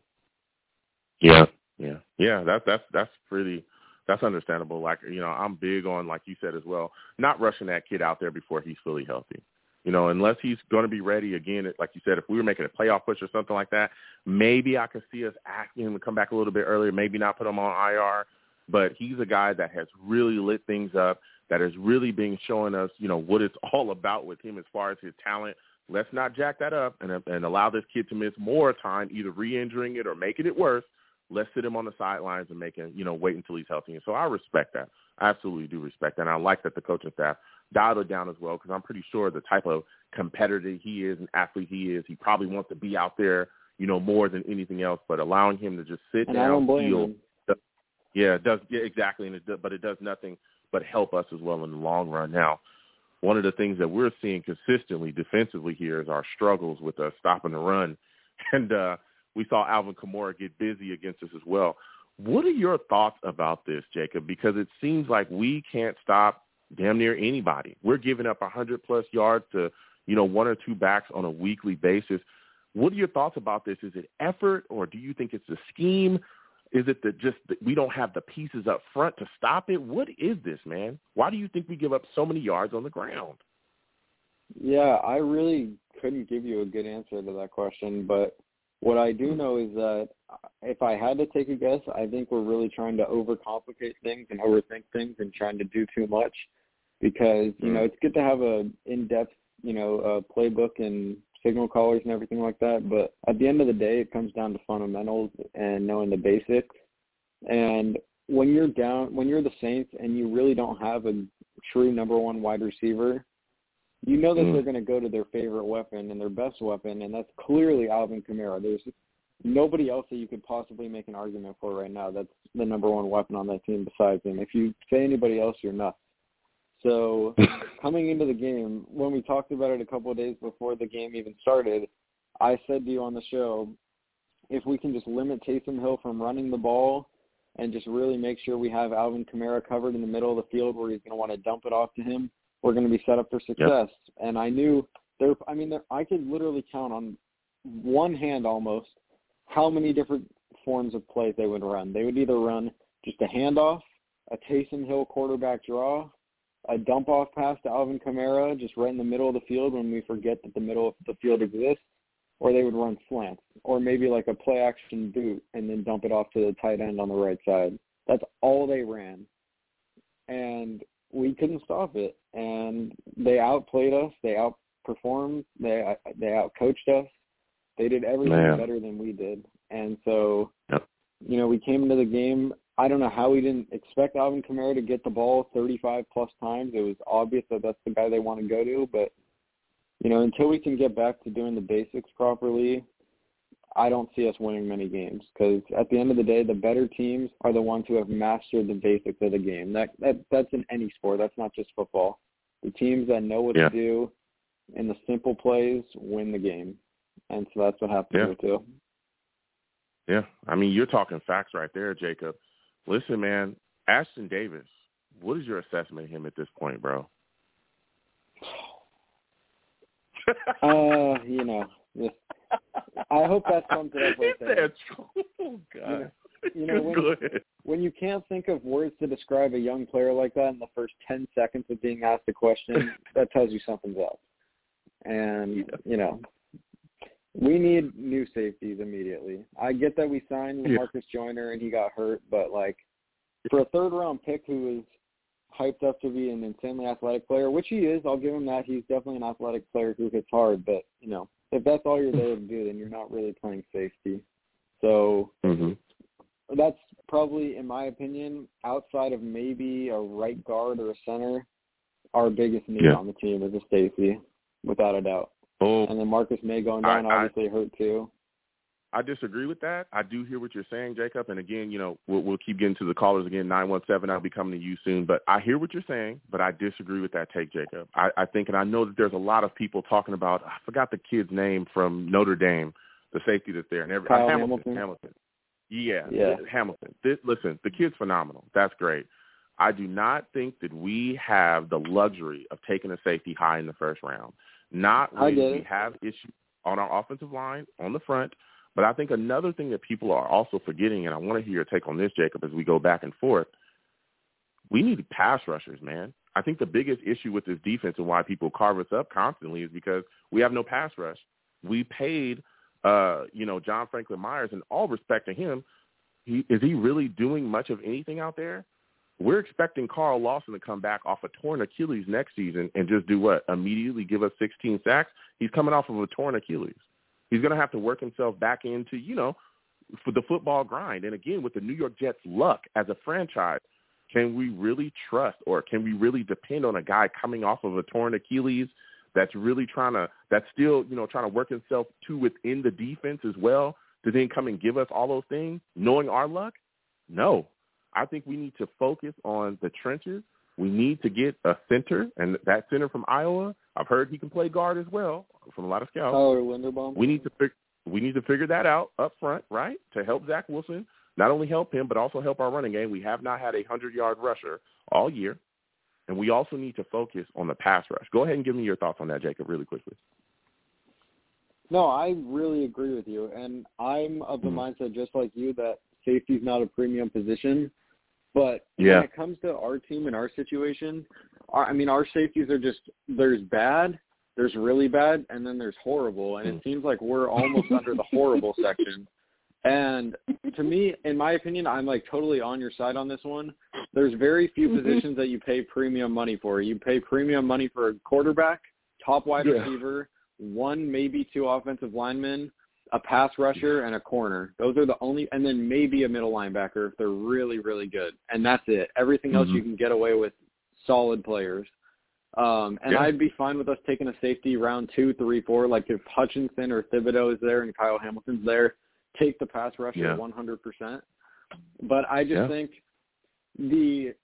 Yeah, yeah, yeah. That's that's that's pretty. That's understandable. Like you know, I'm big on like you said as well, not rushing that kid out there before he's fully healthy. You know, unless he's going to be ready again. Like you said, if we were making a playoff push or something like that, maybe I could see us asking him to come back a little bit earlier. Maybe not put him on IR, but he's a guy that has really lit things up. That has really been showing us, you know, what it's <laughs> all about with him as far as his talent. Let's not jack that up and and allow this kid to miss more time, either re-injuring it or making it worse let's sit him on the sidelines and make him, you know, wait until he's healthy. And so I respect that. I absolutely do respect that. And I like that the coaching staff dialed it down as well because I'm pretty sure the type of competitor he is and athlete he is, he probably wants to be out there, you know, more than anything else. But allowing him to just sit and down, feel, yeah, it does yeah, exactly, and it does, but it does nothing but help us as well in the long run. Now, one of the things that we're seeing consistently defensively here is our struggles with uh, stopping the run, <laughs> and uh, we saw Alvin Kamara get busy against us as well. What are your thoughts about this, Jacob? Because it seems like we can't stop damn near anybody. We're giving up 100 plus yards to, you know, one or two backs on a weekly basis. What are your thoughts about this? Is it effort, or do you think it's the scheme? Is it that just that we don't have the pieces up front to stop it? What is this, man? Why do you think we give up so many yards on the ground? Yeah, I really couldn't give you a good answer to that question, but what I do know is that if I had to take a guess, I think we're really trying to overcomplicate things and overthink things and trying to do too much because, you know, it's good to have a in-depth, you know, uh, playbook and signal callers and everything like that, but at the end of the day, it comes down to fundamentals and knowing the basics. And when you're down, when you're the Saints and you really don't have a true number one wide receiver, you know that Mm. they're going to go to their favorite weapon and their best weapon, and that's clearly Alvin Kamara. There's nobody else that you could possibly make an argument for right now that's the number one weapon on that team besides him. If you say anybody else, you're nuts. So <laughs> coming into the game, when we talked about it a couple of days before the game even started, I said to you on the show, if we can just limit Taysom Hill from running the ball and just really make sure we have Alvin Kamara covered in the middle of the field where he's going to want to dump it off to him, we're going to be set up for success. Yep. And I knew there. I mean, there, I could literally count on one hand almost how many different forms of plays they would run. They would either run just a handoff, a Taysom Hill quarterback draw, a dump off pass to Alvin Kamara just right in the middle of the field when we forget that the middle of the field exists, or they would run slants, or maybe like a play action boot and then dump it off to the tight end on the right side. That's all they ran. And we couldn't stop it. And they outplayed us, they outperformed, they they outcoached us. They did everything Man. better than we did. And so yep. you know, we came into the game I don't know how we didn't expect Alvin Kamara to get the ball 35 plus times. It was obvious that that's the guy they want to go to, but you know, until we can get back to doing the basics properly, I don't see us winning many games because at the end of the day, the better teams are the ones who have mastered the basics of the game. That that that's in any sport. That's not just football. The teams that know what yeah. to do in the simple plays win the game, and so that's what happened yeah. here too. Yeah, I mean, you're talking facts right there, Jacob. Listen, man, Ashtyn Davis, what is your assessment of him at this point, bro? <sighs> uh, you know, I hope that sums it up right there. Oh, God. You know, <laughs> you know when, when you can't think of words to describe a young player like that in the first 10 seconds of being asked a question, <laughs> that tells you something's up. And, yeah. you know, we need new safeties immediately. I get that we signed yeah. Joyner and he got hurt, but like for a third round pick who is hyped up to be an insanely athletic player, which he is, I'll give him that. He's definitely an athletic player who hits hard, but you know, if that's all you're there to do, then you're not really playing safety. So mm-hmm. that's probably, in my opinion, outside of maybe a right guard or a center, our biggest need yeah. on the team is a safety, without a doubt. Oh, and then Marcus Maye going down I, obviously I, hurt too. I disagree with that. I do hear what you're saying, Jacob. And again, you know, we'll, we'll keep getting to the callers again. Nine one seven. I'll be coming to you soon. But I hear what you're saying, but I disagree with that take, Jacob. I, I think, and I know that there's a lot of people talking about. I forgot the kid's name from Notre Dame, the safety that's there, and every Kyle Hamilton. Hamilton. Hamilton. Yeah, yeah. Hamilton. This, listen, the kid's phenomenal. That's great. I do not think that we have the luxury of taking a safety high in the first round. Not when we have issues on our offensive line on the front. But I think another thing that people are also forgetting, and I want to hear your take on this, Jacob, as we go back and forth, we need pass rushers, man. I think the biggest issue with this defense and why people carve us up constantly is because we have no pass rush. We paid, uh, you know, John Franklin Myers, and all respect to him, he, is he really doing much of anything out there? We're expecting Carl Lawson to come back off a torn Achilles next season and just do what? Immediately give us 16 sacks? He's coming off of a torn Achilles. He's going to have to work himself back into, you know, for the football grind. And again, with the New York Jets' luck as a franchise, can we really trust or can we really depend on a guy coming off of a torn Achilles that's really trying to, that's still, you know, trying to work himself to within the defense as well to then come and give us all those things, knowing our luck? No, I think we need to focus on the trenches. We need to get a center, and that center from Iowa, I've heard he can play guard as well from a lot of scouts. Oh, Linderbaum. We need to fig- we need to figure that out up front, right, to help Zach Wilson. Not only help him, but also help our running game. We have not had a hundred-yard rusher all year, and we also need to focus on the pass rush. Go ahead and give me your thoughts on that, Jacob, really quickly. No, I really agree with you, and I'm of the mm-hmm. mindset just like you that safety is not a premium position. But yeah. when it comes to our team and our situation, our, I mean, our safeties are just there's bad, there's really bad, and then there's horrible, and it seems like we're almost under the horrible <laughs> section. And to me, in my opinion, I'm like totally on your side on this one. There's very few mm-hmm. positions that you pay premium money for. You pay premium money for a quarterback, top wide yeah. receiver, one maybe two offensive linemen, a pass rusher and a corner. Those are the only, and then maybe a middle linebacker if they're really, really good. And that's it. Everything else mm-hmm. you can get away with solid players. Um, and yeah. I'd be fine with us taking a safety round two, three, four. Like if Hutchinson or Thibodeaux is there and Kyle Hamilton's there, take the pass rusher yeah. 100%. But I just yeah. think the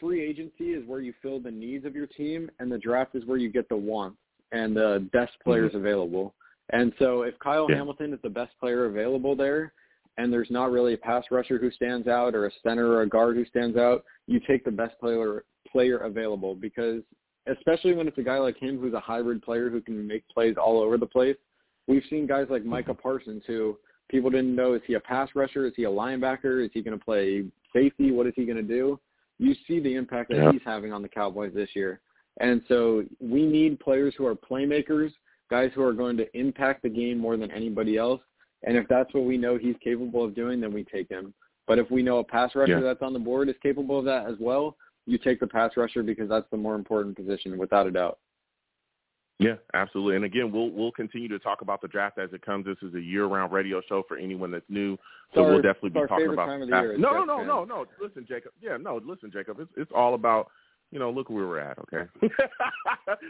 free agency is where you fill the needs of your team, and the draft is where you get the wants and the best players mm-hmm. available. And so if Kyle yeah. Hamilton is the best player available there, and there's not really a pass rusher who stands out or a center or a guard who stands out, you take the best player player available because especially when it's a guy like him who's a hybrid player who can make plays all over the place. We've seen guys like Micah mm-hmm. Parsons who people didn't know is he a pass rusher, is he a linebacker, is he going to play safety, what is he going to do? You see the impact that yeah. he's having on the Cowboys this year. And so we need players who are playmakers, guys who are going to impact the game more than anybody else. And if that's what we know he's capable of doing, then we take him. But if we know a pass rusher yeah. that's on the board is capable of that as well, you take the pass rusher because that's the more important position, without a doubt. Yeah, absolutely. And again, we'll we'll continue to talk about the draft as it comes. This is a year-round radio show for anyone that's new, so our, we'll definitely be talking about. Time of the year no, no, no, no, no. Listen, Jacob. Yeah, no, listen, Jacob. It's it's all about you know, look where we're at, okay? <laughs>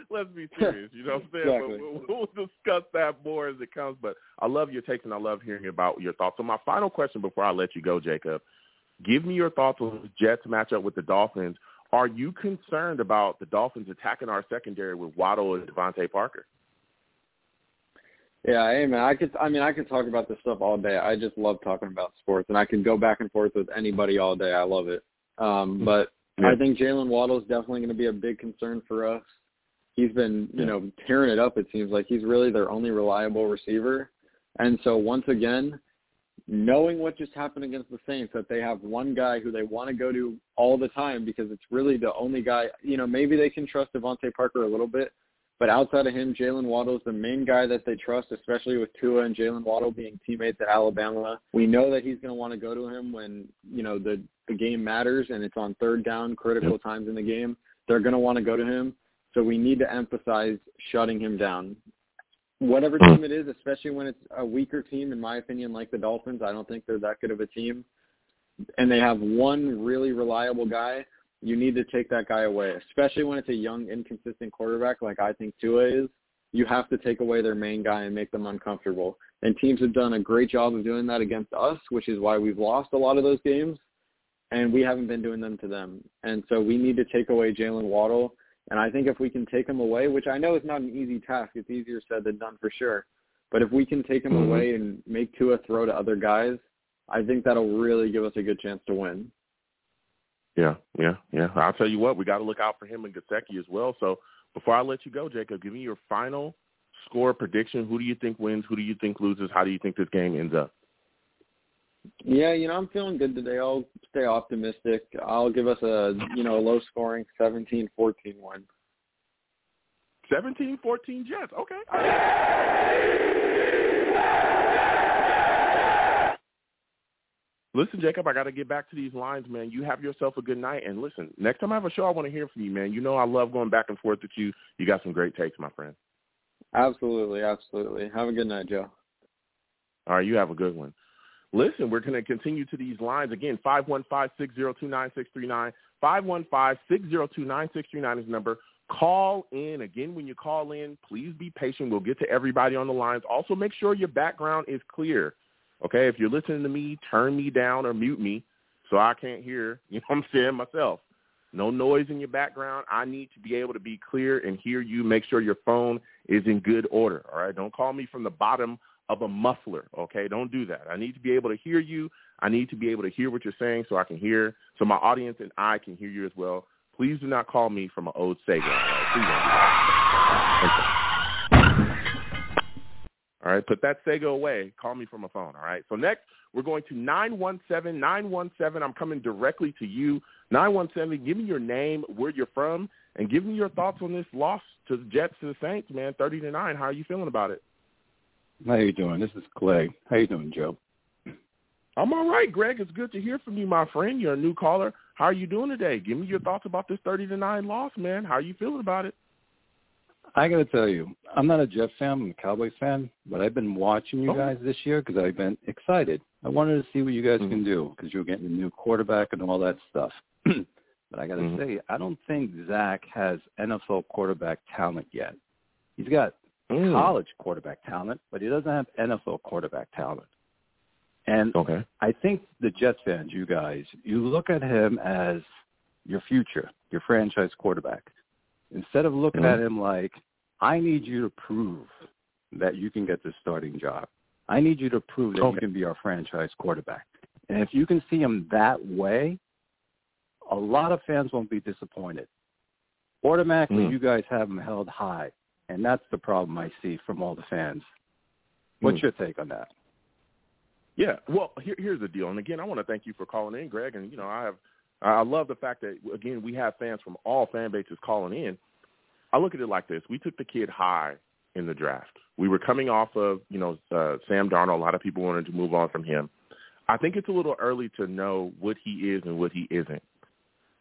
Let's be serious, you know what I'm saying? Exactly. We'll, we'll discuss that more as it comes, but I love your takes and I love hearing about your thoughts. So my final question before I let you go, Jacob, give me your thoughts on the Jets matchup with the Dolphins. Are you concerned about the Dolphins attacking our secondary with Waddle and DeVante Parker? Yeah, hey man, I could. I mean, I could talk about this stuff all day. I just love talking about sports, and I can go back and forth with anybody all day. I love it. Um, but yeah. I think Jaylen Waddle is definitely going to be a big concern for us. He's been, you yeah. know, tearing it up. It seems like he's really their only reliable receiver. And so once again, knowing what just happened against the Saints, that they have one guy who they want to go to all the time because it's really the only guy. You know, maybe they can trust DeVante Parker a little bit, but outside of him, Jaylen Waddle is the main guy that they trust, especially with Tua and Jaylen Waddle being teammates at Alabama. We know that he's going to want to go to him when you know the the game matters and it's on third down, critical yep. times in the game. They're going to want to go to him. So we need to emphasize shutting him down. Whatever hmm. team it is, especially when it's a weaker team, in my opinion, like the Dolphins, I don't think they're that good of a team. And they have one really reliable guy you need to take that guy away, especially when it's a young, inconsistent quarterback like I think Tua is. You have to take away their main guy and make them uncomfortable. And teams have done a great job of doing that against us, which is why we've lost a lot of those games. And we haven't been doing them to them. And so we need to take away Jaylen Waddle. And I think if we can take him away, which I know is not an easy task, it's easier said than done for sure. But if we can take him mm-hmm. away and make Tua throw to other guys, I think that'll really give us a good chance to win. Yeah, yeah, yeah. I'll tell you what, we got to look out for him and Gesicki as well. So before I let you go, Jacob, give me your final score prediction. Who do you think wins? Who do you think loses? How do you think this game ends up? Yeah, you know, I'm feeling good today. I'll stay optimistic. I'll give us a, you know, a low scoring 17-14 win. 17-14 Jets. Okay. Listen, Jacob, I got to get back to these lines, man. You have yourself a good night. And listen, next time I have a show, I want to hear from you, man. You know I love going back and forth with you. You got some great takes, my friend. Absolutely, absolutely. Have a good night, Joe. All right, you have a good one. Listen, we're going to continue to these lines. Again, 515-602-9639. 515-602-9639 is the number. Call in. Again, when you call in, please be patient. We'll get to everybody on the lines. Also, make sure your background is clear. Okay, if you're listening to me, turn me down or mute me so I can't hear, <laughs> you know what I'm saying, myself. No noise in your background. I need to be able to be clear and hear you. Make sure your phone is in good order. All right. Don't call me from the bottom of a muffler. Okay. Don't do that. I need to be able to hear you. I need to be able to hear what you're saying so I can hear, so my audience and I can hear you as well. Please do not call me from an old Sega. All right? Please don't do that. Okay. All right, put that Sega away. Call me from a phone. All right. So next, we're going to 917 917. I'm coming directly to you. 917. Give me your name, where you're from, and give me your thoughts on this loss to the Jets to the Saints. Man, 30 to nine. How are you feeling about it? How you doing? This is Clay. How you doing, Joe? I'm all right, Greg. It's good to hear from you, my friend. You're a new caller. How are you doing today? Give me your thoughts about this 30 to nine loss, man. How are you feeling about it? I got to tell you, I'm not a Jets fan. I'm a Cowboys fan, but I've been watching you oh. guys this year because I've been excited. I wanted to see what you guys mm-hmm. can do because you're getting a new quarterback and all that stuff. <clears throat> but I got to mm-hmm. say, I don't think Zach has NFL quarterback talent yet. He's got mm. college quarterback talent, but he doesn't have NFL quarterback talent. And okay. I think the Jets fans, you guys, you look at him as your future, your franchise quarterback. Instead of looking Mhm. at him like, I need you to prove that you can get the starting job. I need you to prove that you can be our franchise quarterback. And if you can see him that way, a lot of fans won't be disappointed. Automatically, Mm. you guys have him held high, and that's the problem I see from all the fans. What's Mm. your take on that? Yeah, well, here, here's the deal, and again, I want to thank you for calling in, Greg. And you know, I have, I love the fact that again we have fans from all fan bases calling in. I look at it like this: we took the kid high in the draft. We were coming off of you know uh, Sam Darnold. A lot of people wanted to move on from him. I think it's a little early to know what he is and what he isn't.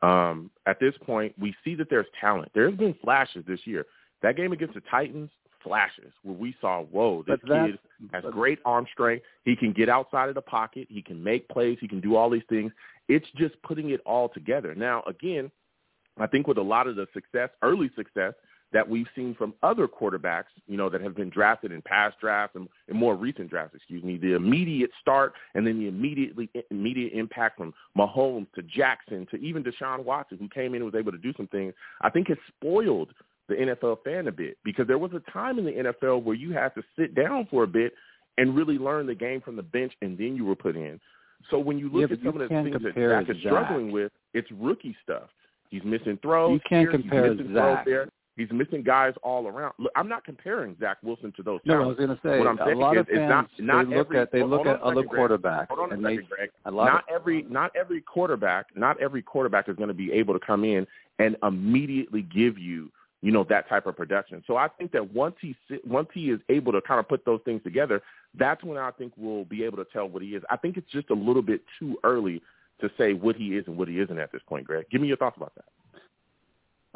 Um, at this point, we see that there's talent. There's been flashes this year. That game against the Titans, flashes where we saw, whoa, this kid has great arm strength. He can get outside of the pocket. He can make plays. He can do all these things. It's just putting it all together. Now, again, I think with a lot of the success, early success that we've seen from other quarterbacks, you know, that have been drafted in past drafts and, and more recent drafts, excuse me, the immediate start and then the immediately immediate impact from Mahomes to Jackson to even Deshaun Watson, who came in and was able to do some things, I think has spoiled the NFL fan a bit because there was a time in the NFL where you had to sit down for a bit and really learn the game from the bench and then you were put in. So when you look Yeah, at some of the things that Zach is Zach. struggling with, it's rookie stuff. He's missing throws. You can't here, compare he's missing throws Zach. there. He's missing guys all around. Look, I'm not comparing Zach Wilson to those. No, I was going to say What I'm a saying lot is, of fans not, not they look every, at they look at a other quarterbacks Hold on a and second, Greg. Not every not every quarterback not every quarterback is going to be able to come in and immediately give you you know that type of production. So I think that once he once he is able to kind of put those things together, that's when I think we'll be able to tell what he is. I think it's just a little bit too early to say what he is and what he isn't at this point, Greg. Give me your thoughts about that.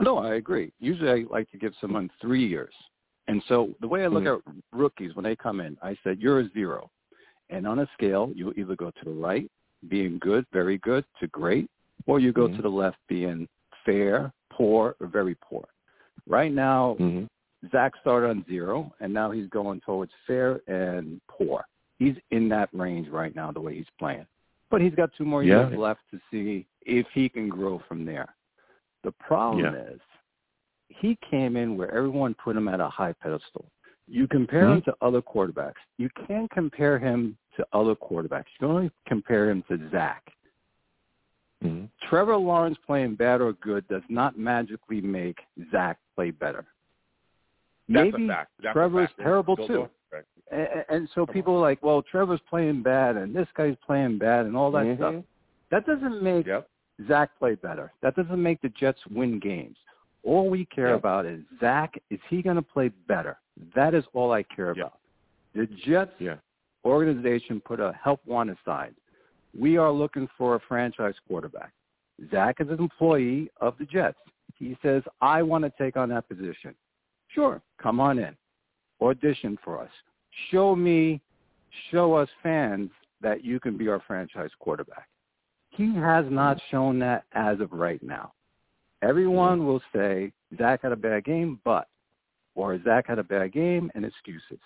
No, I agree. Usually, I like to give someone three years, and so the way I look Mhm. at rookies when they come in, I said you're a zero, and on a scale, you either go to the right, being good, very good, to great, or you go Mhm. to the left, being fair, poor, or very poor. Right now, Mm-hmm. Zach started on zero, and now he's going towards fair and poor. He's in that range right now, the way he's playing. But he's got two more Yeah. years left to see if he can grow from there. The problem Yeah. is he came in where everyone put him at a high pedestal. You compare him Mm-hmm. to other quarterbacks. You can't compare him to other quarterbacks. You can only compare him to Zach. Mm-hmm. Trevor Lawrence playing bad or good does not magically make Zach play better. That's Maybe a fact. That's a Trevor's terrible Go- too. Greg. And, and so Come people are like, well, Trevor's playing bad and this guy's playing bad and all that Mhm. stuff. That doesn't make Yep. Zach play better. That doesn't make the Jets win games. All we care Yep. about is Zach, is he going to play better? That is all I care Yep. about. The Jets Yeah. organization put a help want aside. We are looking for a franchise quarterback. Zach is an employee of the Jets. He says, I want to take on that position. Sure, come on in. Audition for us. Show me, show us fans that you can be our franchise quarterback. He has not shown that as of right now. Everyone will say Zach had a bad game, but, or Zach had a bad game and excuses.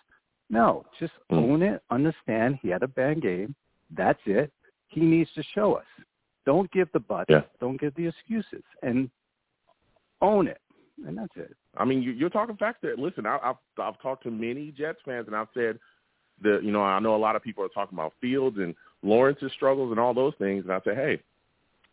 No, just Mm. own it. Understand he had a bad game. That's it. He needs to show us. Don't give the buts. Yeah. Don't give the excuses, and own it. And that's it. I mean, you, you're talking facts there. Listen, I, I've I've talked to many Jets fans, and I've said that you know I know a lot of people are talking about Fields and Lawrence's struggles and all those things, and I say, hey,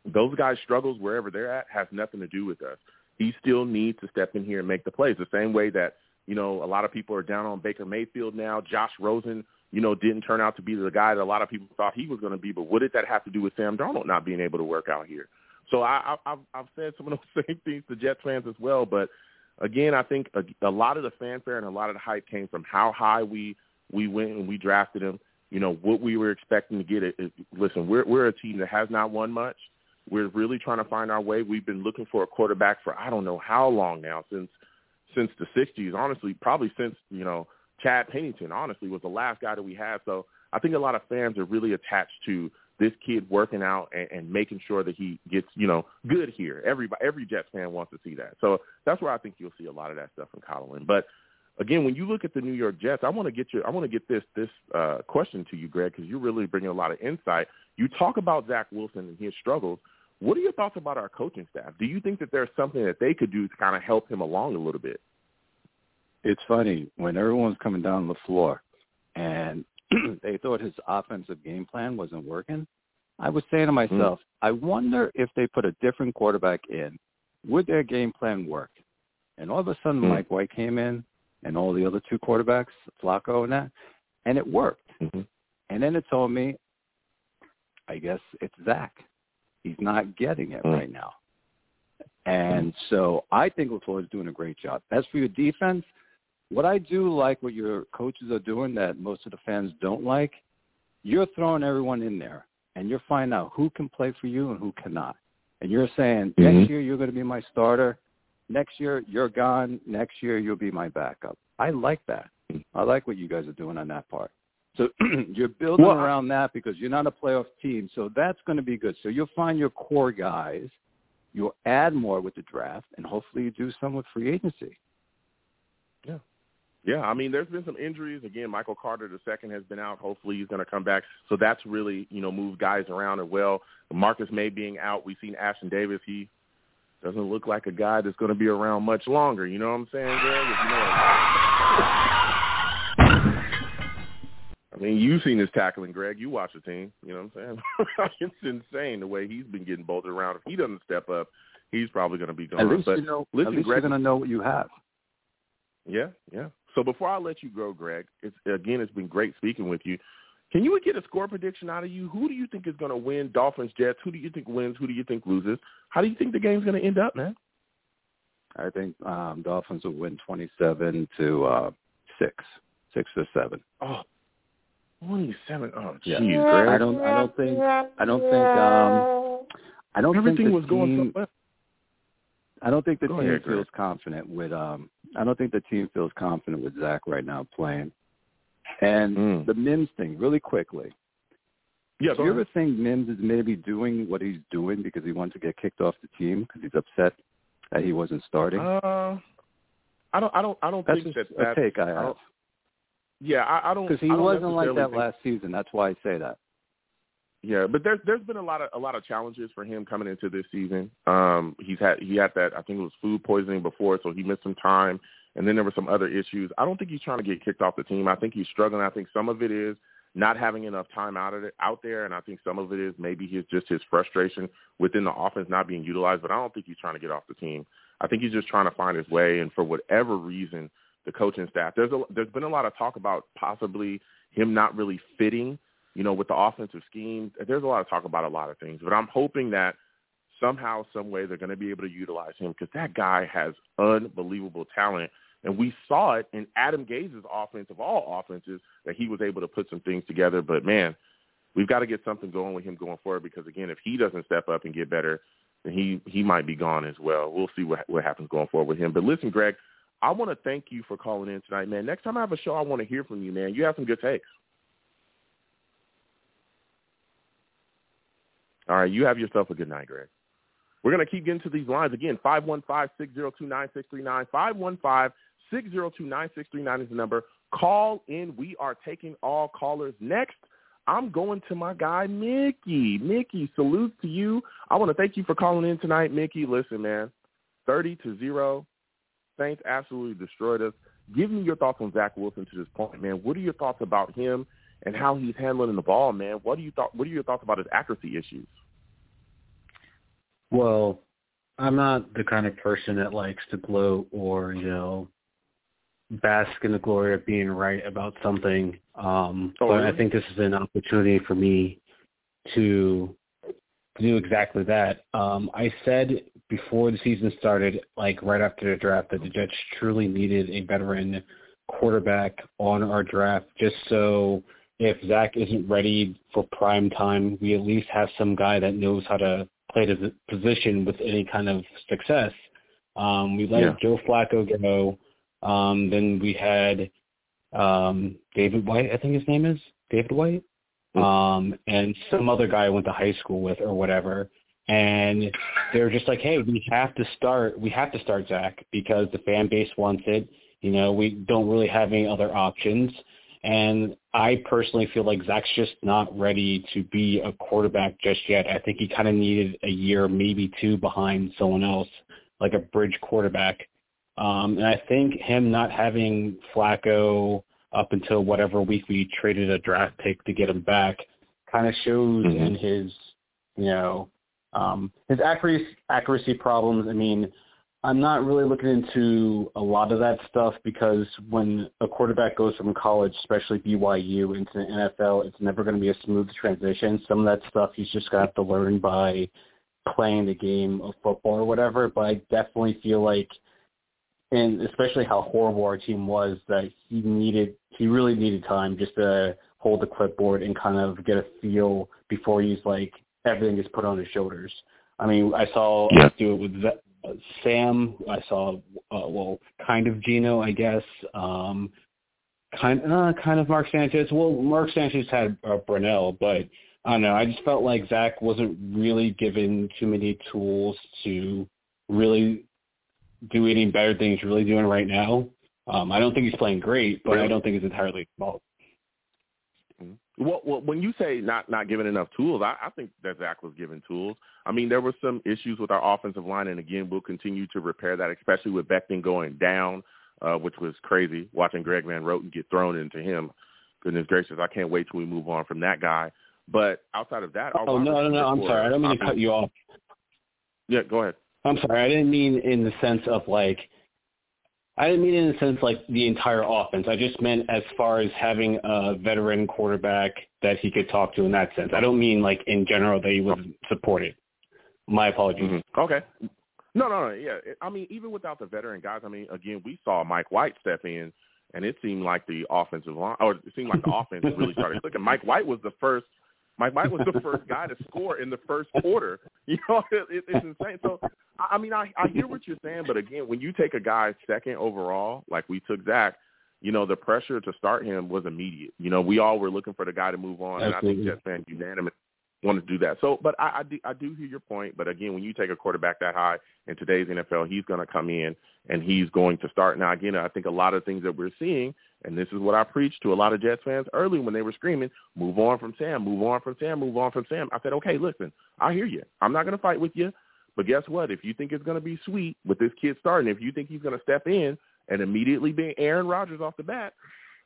those guys' struggles wherever they're at has nothing to do with us. He still needs to step in here and make the plays the same way that you know a lot of people are down on Baker Mayfield now. Josh Rosen, you know, didn't turn out to be the guy that a lot of people thought he was going to be. But what did that have to do with Sam Darnold not being able to work out here? So I, I, I've, I've said some of those <laughs> same things to Jets fans as well. But again, I think a, a lot of the fanfare and a lot of the hype came from how high we we went and we drafted him. You know what we were expecting to get. It, it, listen, we're we're a team that has not won much. We're really trying to find our way. We've been looking for a quarterback for I don't know how long now since since the '60s. Honestly, probably since you know Chad Pennington. Honestly, was the last guy that we had. So I think a lot of fans are really attached to this kid working out and, and making sure that he gets, you know, good here. Everybody, every Jets fan wants to see that. So that's where I think you'll see a lot of that stuff from Colin. But again, when you look at the New York Jets, I want to get you, I want to get this this uh, question to you, Greg, because you're really bringing a lot of insight. You talk about Zach Wilson and his struggles. What are your thoughts about our coaching staff? Do you think that there's something that they could do to kind of help him along a little bit? It's funny when everyone's coming down the floor and <clears throat> they thought his offensive game plan wasn't working. I was saying to myself, mm-hmm. I wonder if they put a different quarterback in, would their game plan work? And all of a sudden, mm-hmm. Mike White came in, and all the other two quarterbacks, Flacco and that, and it worked. Mm-hmm. And then it told me, I guess it's Zach. He's not getting it mm-hmm. right now. And so I think LaFleur's doing a great job. As for your defense, what I do like what your coaches are doing that most of the fans don't like, you're throwing everyone in there and you're finding out who can play for you and who cannot. And you're saying, mm-hmm. next year you're going to be my starter. Next year you're gone. Next year you'll be my backup. I like that. I like what you guys are doing on that part. So <clears throat> you're building well, around that because you're not a playoff team. So that's going to be good. So you'll find your core guys. You'll add more with the draft, and hopefully you do some with free agency. Yeah. Yeah, I mean, there's been some injuries. Again, Michael Carter the second has been out. Hopefully, he's going to come back. So that's really, you know, moved guys around as well. Marcus Maye being out, we've seen Ashtyn Davis. He doesn't look like a guy that's going to be around much longer. You know what I'm saying, Greg? You know I mean, you've seen his tackling, Greg. You watch the team. You know what I'm saying? <laughs> it's insane the way he's been getting bolted around. If he doesn't step up, he's probably going to be gone. At least but you know. Listen, at least Greg, you're going to know what you have. Yeah, yeah. So before I let you go, Greg, it's again, it's been great speaking with you. Can you get a score prediction out of you? Who do you think is going to win? Dolphins, Jets. Who do you think wins? Who do you think loses? How do you think the game's going to end up, man? I think um, Dolphins will win twenty-seven to uh, six, six to seven. Oh, 27. Oh, yeah. geez, Greg. I don't. I don't think. I don't think. Um, I don't Everything think was team, going so well. I don't think the Go team ahead, feels confident with. um I don't think the team feels confident with Zach right now playing. And mm. the Mims thing, really quickly. Yeah, Do you ever think Mims is maybe doing what he's doing because he wants to get kicked off the team because he's upset that he wasn't starting? Uh, I don't. I don't. I don't that's think just that. That's, a take I have. yeah, I, I don't. Because he I don't wasn't like that think, last season. That's why I say that. Yeah, but there's there's been a lot of a lot of challenges for him coming into this season. Um, he's had he had that I think it was food poisoning before, so he missed some time, and then there were some other issues. I don't think he's trying to get kicked off the team. I think he's struggling. I think some of it is not having enough time out of it out there, and I think some of it is maybe his just his frustration within the offense not being utilized. But I don't think he's trying to get off the team. I think he's just trying to find his way, and for whatever reason, the coaching staff there's a there's been a lot of talk about possibly him not really fitting you know, with the offensive scheme. There's a lot of talk about a lot of things, but I'm hoping that somehow, some way, they're going to be able to utilize him because that guy has unbelievable talent. And we saw it in Adam Gase's offense of all offenses that he was able to put some things together. But man, we've got to get something going with him going forward because again, if he doesn't step up and get better, then he he might be gone as well. We'll see what what happens going forward with him. But listen, Greg, I want to thank you for calling in tonight, man. Next time I have a show, I want to hear from you, man. You have some good takes. All right, you have yourself a good night, Greg. We're going to keep getting to these lines. Again, 515-602-9639. 515-602-9639 is the number. Call in. We are taking all callers. Next, I'm going to my guy, Mickey. Mickey, salute to you. I want to thank you for calling in tonight, Mickey. Listen, man, 30 to 0. Saints absolutely destroyed us. Give me your thoughts on Zach Wilson to this point, man. What are your thoughts about him and how he's handling the ball, man. What do you thought? What are your thoughts about his accuracy issues? Well, I'm not the kind of person that likes to gloat or you know bask in the glory of being right about something. Um, oh, but? I think this is an opportunity for me to do exactly that. Um, I said before the season started, like right after the draft, that the Jets truly needed a veteran quarterback on our draft just so if Zach isn't ready for prime time, we at least have some guy that knows how to play the position with any kind of success. Um, we let yeah. Joe Flacco go. Um, then we had um, David White, I think his name is David White, mm-hmm. um, and some other guy I went to high school with or whatever. And they were just like, "Hey, we have to start. We have to start Zach because the fan base wants it. You know, we don't really have any other options." And I personally feel like Zach's just not ready to be a quarterback just yet. I think he kind of needed a year, maybe two behind someone else, like a bridge quarterback. Um, and I think him not having Flacco up until whatever week we traded a draft pick to get him back kind of shows mm-hmm. in his, you know, um, his accuracy accuracy problems. I mean, I'm not really looking into a lot of that stuff because when a quarterback goes from college, especially BYU, into the NFL, it's never going to be a smooth transition. Some of that stuff he's just going to have to learn by playing the game of football or whatever. But I definitely feel like, and especially how horrible our team was, that he needed, he really needed time just to hold the clipboard and kind of get a feel before he's like everything is put on his shoulders. I mean, I saw yeah. us do it with Sam. I saw, uh, well, kind of Gino, I guess. Um, kind, uh, kind of Mark Sanchez. Well, Mark Sanchez had uh, Brunell, but I don't know. I just felt like Zach wasn't really given too many tools to really do any better than he's really doing right now. Um, I don't think he's playing great, but really? I don't think it's entirely fault. Well, well, when you say not not given enough tools, I, I think that Zach was given tools. I mean, there were some issues with our offensive line, and again, we'll continue to repair that, especially with Becton going down, uh, which was crazy. Watching Greg Van Roten get thrown into him, goodness gracious, I can't wait till we move on from that guy. But outside of that, oh no, no, no, I'm sorry, I don't mean to cut you off. Yeah, go ahead. I'm sorry, I didn't mean in the sense of like I didn't mean in the sense like the entire offense. I just meant as far as having a veteran quarterback that he could talk to in that sense. I don't mean like in general that he was supported. My apologies. Mm-hmm. Okay. No, no, no. Yeah. I mean, even without the veteran guys, I mean, again, we saw Mike White step in, and it seemed like the offensive line, or it seemed like the offense really started clicking. Mike White was the first Mike White was the first guy to score in the first quarter. <laughs> You know, it, it, it's insane. So, I mean, I, I hear what you're saying, but again, when you take a guy second overall, like we took Zach, you know, the pressure to start him was immediate. You know, we all were looking for the guy to move on, Absolutely. and I think Jets fans unanimous want to do that. So, but I, I, do, I do hear your point. But again, when you take a quarterback that high in today's NFL, he's going to come in and he's going to start. Now, again, I think a lot of things that we're seeing, and this is what I preached to a lot of Jets fans early when they were screaming, move on from Sam, move on from Sam, move on from Sam. I said, okay, listen, I hear you. I'm not going to fight with you. But guess what? If you think it's going to be sweet with this kid starting, if you think he's going to step in and immediately be Aaron Rodgers off the bat,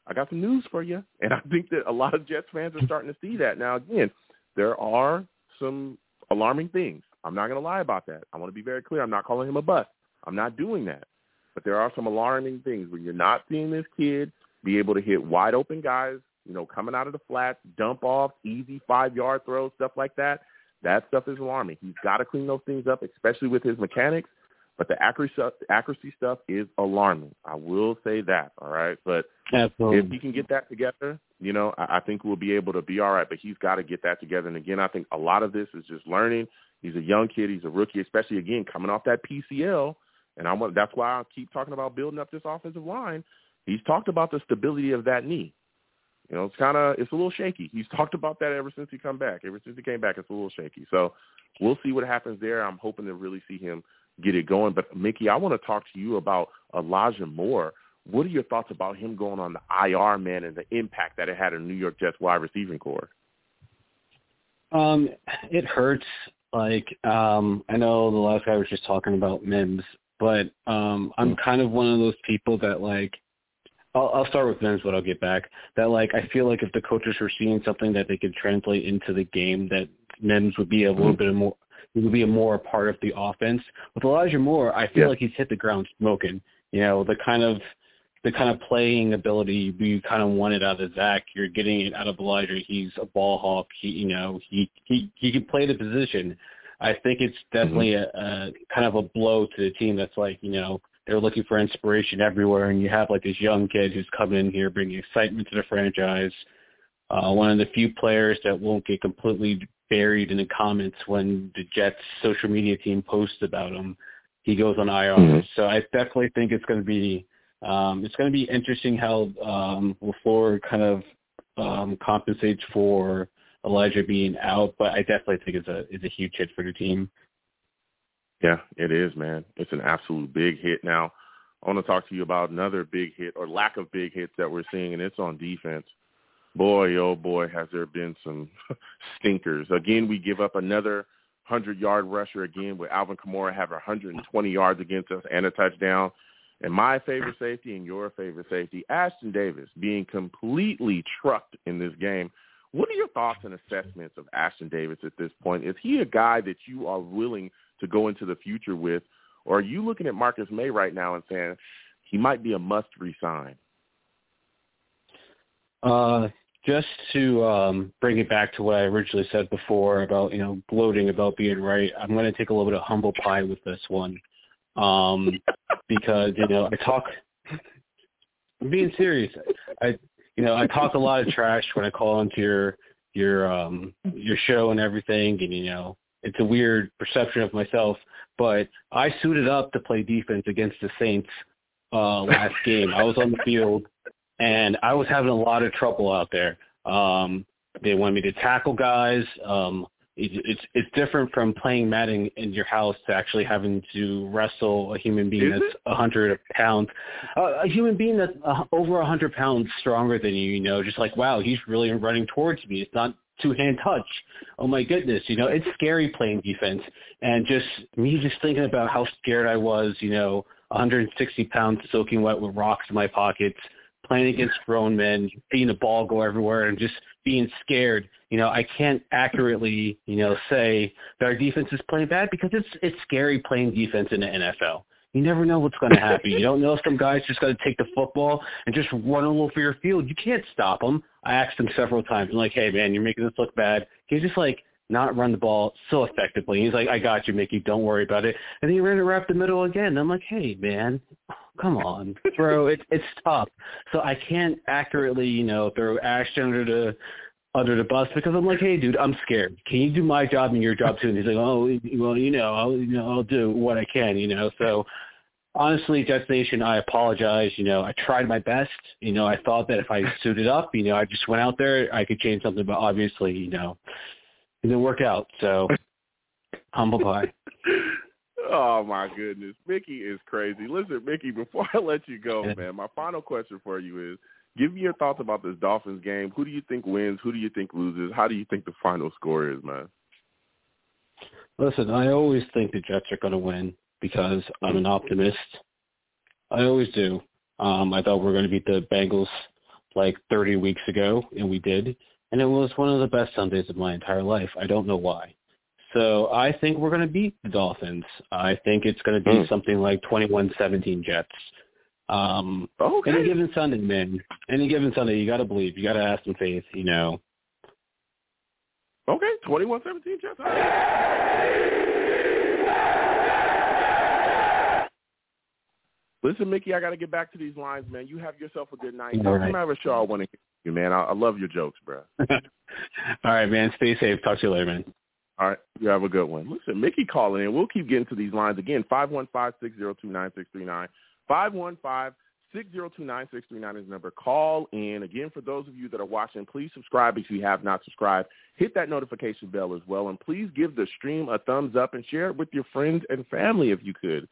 I got some news for you. <laughs> And I think that a lot of Jets fans are starting to see that. Now, again, there are some alarming things. I'm not going to lie about that. I want to be very clear. I'm not calling him a bust. I'm not doing that. But there are some alarming things when you're not seeing this kid be able to hit wide open guys, you know, coming out of the flats, dump off, easy five yard throws, stuff like that. That stuff is alarming. He's got to clean those things up, especially with his mechanics. But the accuracy accuracy stuff is alarming. I will say that. All right, but Absolutely. if he can get that together, you know, I, I think we'll be able to be all right. But he's got to get that together. And again, I think a lot of this is just learning. He's a young kid. He's a rookie, especially again coming off that PCL. And I want that's why I keep talking about building up this offensive line. He's talked about the stability of that knee. You know, it's kind of it's a little shaky. He's <laughs> talked about that ever since he come back. Ever since he came back, it's a little shaky. So we'll see what happens there. I'm hoping to really see him get it going. But Mickey, I want to talk to you about Elijah Moore. What are your thoughts about him going on the IR, man, and the impact that it had on New York Jets wide receiving core? Um, it hurts. Like, um, I know the last guy was just talking about Mims, but um, I'm kind of one of those people that like. I'll, I'll start with Mims, but I'll get back. That like I feel like if the coaches were seeing something that they could translate into the game, that Mims would be a little bit more he would be a more part of the offense. With Elijah Moore, I feel yeah. like he's hit the ground smoking. You know, the kind of the kind of playing ability you kind of wanted out of Zach, you're getting it out of Elijah. He's a ball hawk. He, you know, he he he can play the position. I think it's definitely mm-hmm. a, a kind of a blow to the team. That's like, you know, they're looking for inspiration everywhere, and you have like this young kid who's coming in here bringing excitement to the franchise. Uh, one of the few players that won't get completely buried in the comments when the Jets social media team posts about him. He goes on IR. Mm-hmm. So I definitely think it's going to be um, it's going to be interesting how um, LaFleur kind of um, compensates for Elijah being out, but I definitely think it's a it's a huge hit for the team. Yeah, it is, man. It's an absolute big hit now. I want to talk to you about another big hit or lack of big hits that we're seeing, and it's on defense. Boy, oh boy, has there been some <laughs> stinkers. Again, we give up another 100-yard rusher again with Alvin Kamara having 120 yards against us and a touchdown. And my favorite safety and your favorite safety, Ashtyn Davis, being completely trucked in this game. What are your thoughts and assessments of Ashtyn Davis at this point? Is he a guy that you are willing to go into the future with, or are you looking at Marcus Maye right now and saying he might be a must resign? Uh, just to um, bring it back to what I originally said before about you know gloating about being right, I'm going to take a little bit of humble pie with this one um, <laughs> because you know I talk. I'm being serious. I you know I talk a lot of trash when I call into your your um your show and everything, and you know it's a weird perception of myself. But I suited up to play defense against the Saints uh last <laughs> game. I was on the field and I was having a lot of trouble out there. Um they wanted me to tackle guys. Um it's it's different from playing Madden in your house to actually having to wrestle a human being Is that's a hundred pounds, uh, a human being that's uh, over a hundred pounds stronger than you. You know, just like wow, he's really running towards me. It's not two hand touch. Oh my goodness, you know, it's scary playing defense, and just me just thinking about how scared I was. You know, 160 pounds soaking wet with rocks in my pockets, playing against grown men, seeing the ball go everywhere, and just being scared. You know, I can't accurately, you know, say that our defense is playing bad because it's it's scary playing defense in the NFL. You never know what's going to happen. you <laughs> don't know if some guy's just going to take the football and just run all over your field. You can't stop him. I asked him several times. I'm like, hey man, you're making this look bad. You just like not run the ball so effectively? He's like, I got you, Mickey. Don't worry about it. And then he ran it right up the middle again. I'm like, hey man, come on, bro. <laughs> It's it's tough. So I can't accurately, you know, throw Ashtyn under the under the bus because I'm like, hey, dude, I'm scared. Can you do my job and your job too? And he's like, oh, well, you know, I'll, you know, I'll do what I can, you know. So honestly, Jets Nation, I apologize. You know, I tried my best. You know, I thought that if I <laughs> suited up, you know, I just went out there, I could change something. But obviously, you know, it didn't work out. So humble pie. <laughs> Oh my goodness, Mickey is crazy. Listen, Mickey, before I let you go, man, my final question for you is: Give me your thoughts about this Dolphins game. Who do you think wins? Who do you think loses? How do you think the final score is, man? Listen, I always think the Jets are going to win because I'm an optimist. I always do. Um, I thought we were going to beat the Bengals like 30 weeks ago, and we did. And it was one of the best Sundays of my entire life. I don't know why. So I think we're going to beat the Dolphins. I think it's going to be Mm. something like 21-17 Jets. Um, Okay. Any given Sunday, man. Any given Sunday, you got to believe. You got to have some faith. You know. Okay, twenty-one seventeen Jets. All right. Listen, Mickey, I got to get back to these lines, man. You have yourself a good night. All right. A show, I want to hear you, man. I, I love your jokes, bro. <laughs> All right, man. Stay safe. Talk to you later, man. All right, you have a good one. Listen, Mickey calling in. We'll keep getting to these lines again. Five one five six zero two nine six three nine. Five one five six zero two nine six three nine is the number. Call in again. For those of you that are watching, please subscribe if you have not subscribed. Hit that notification bell as well, and please give the stream a thumbs up and share it with your friends and family if you could.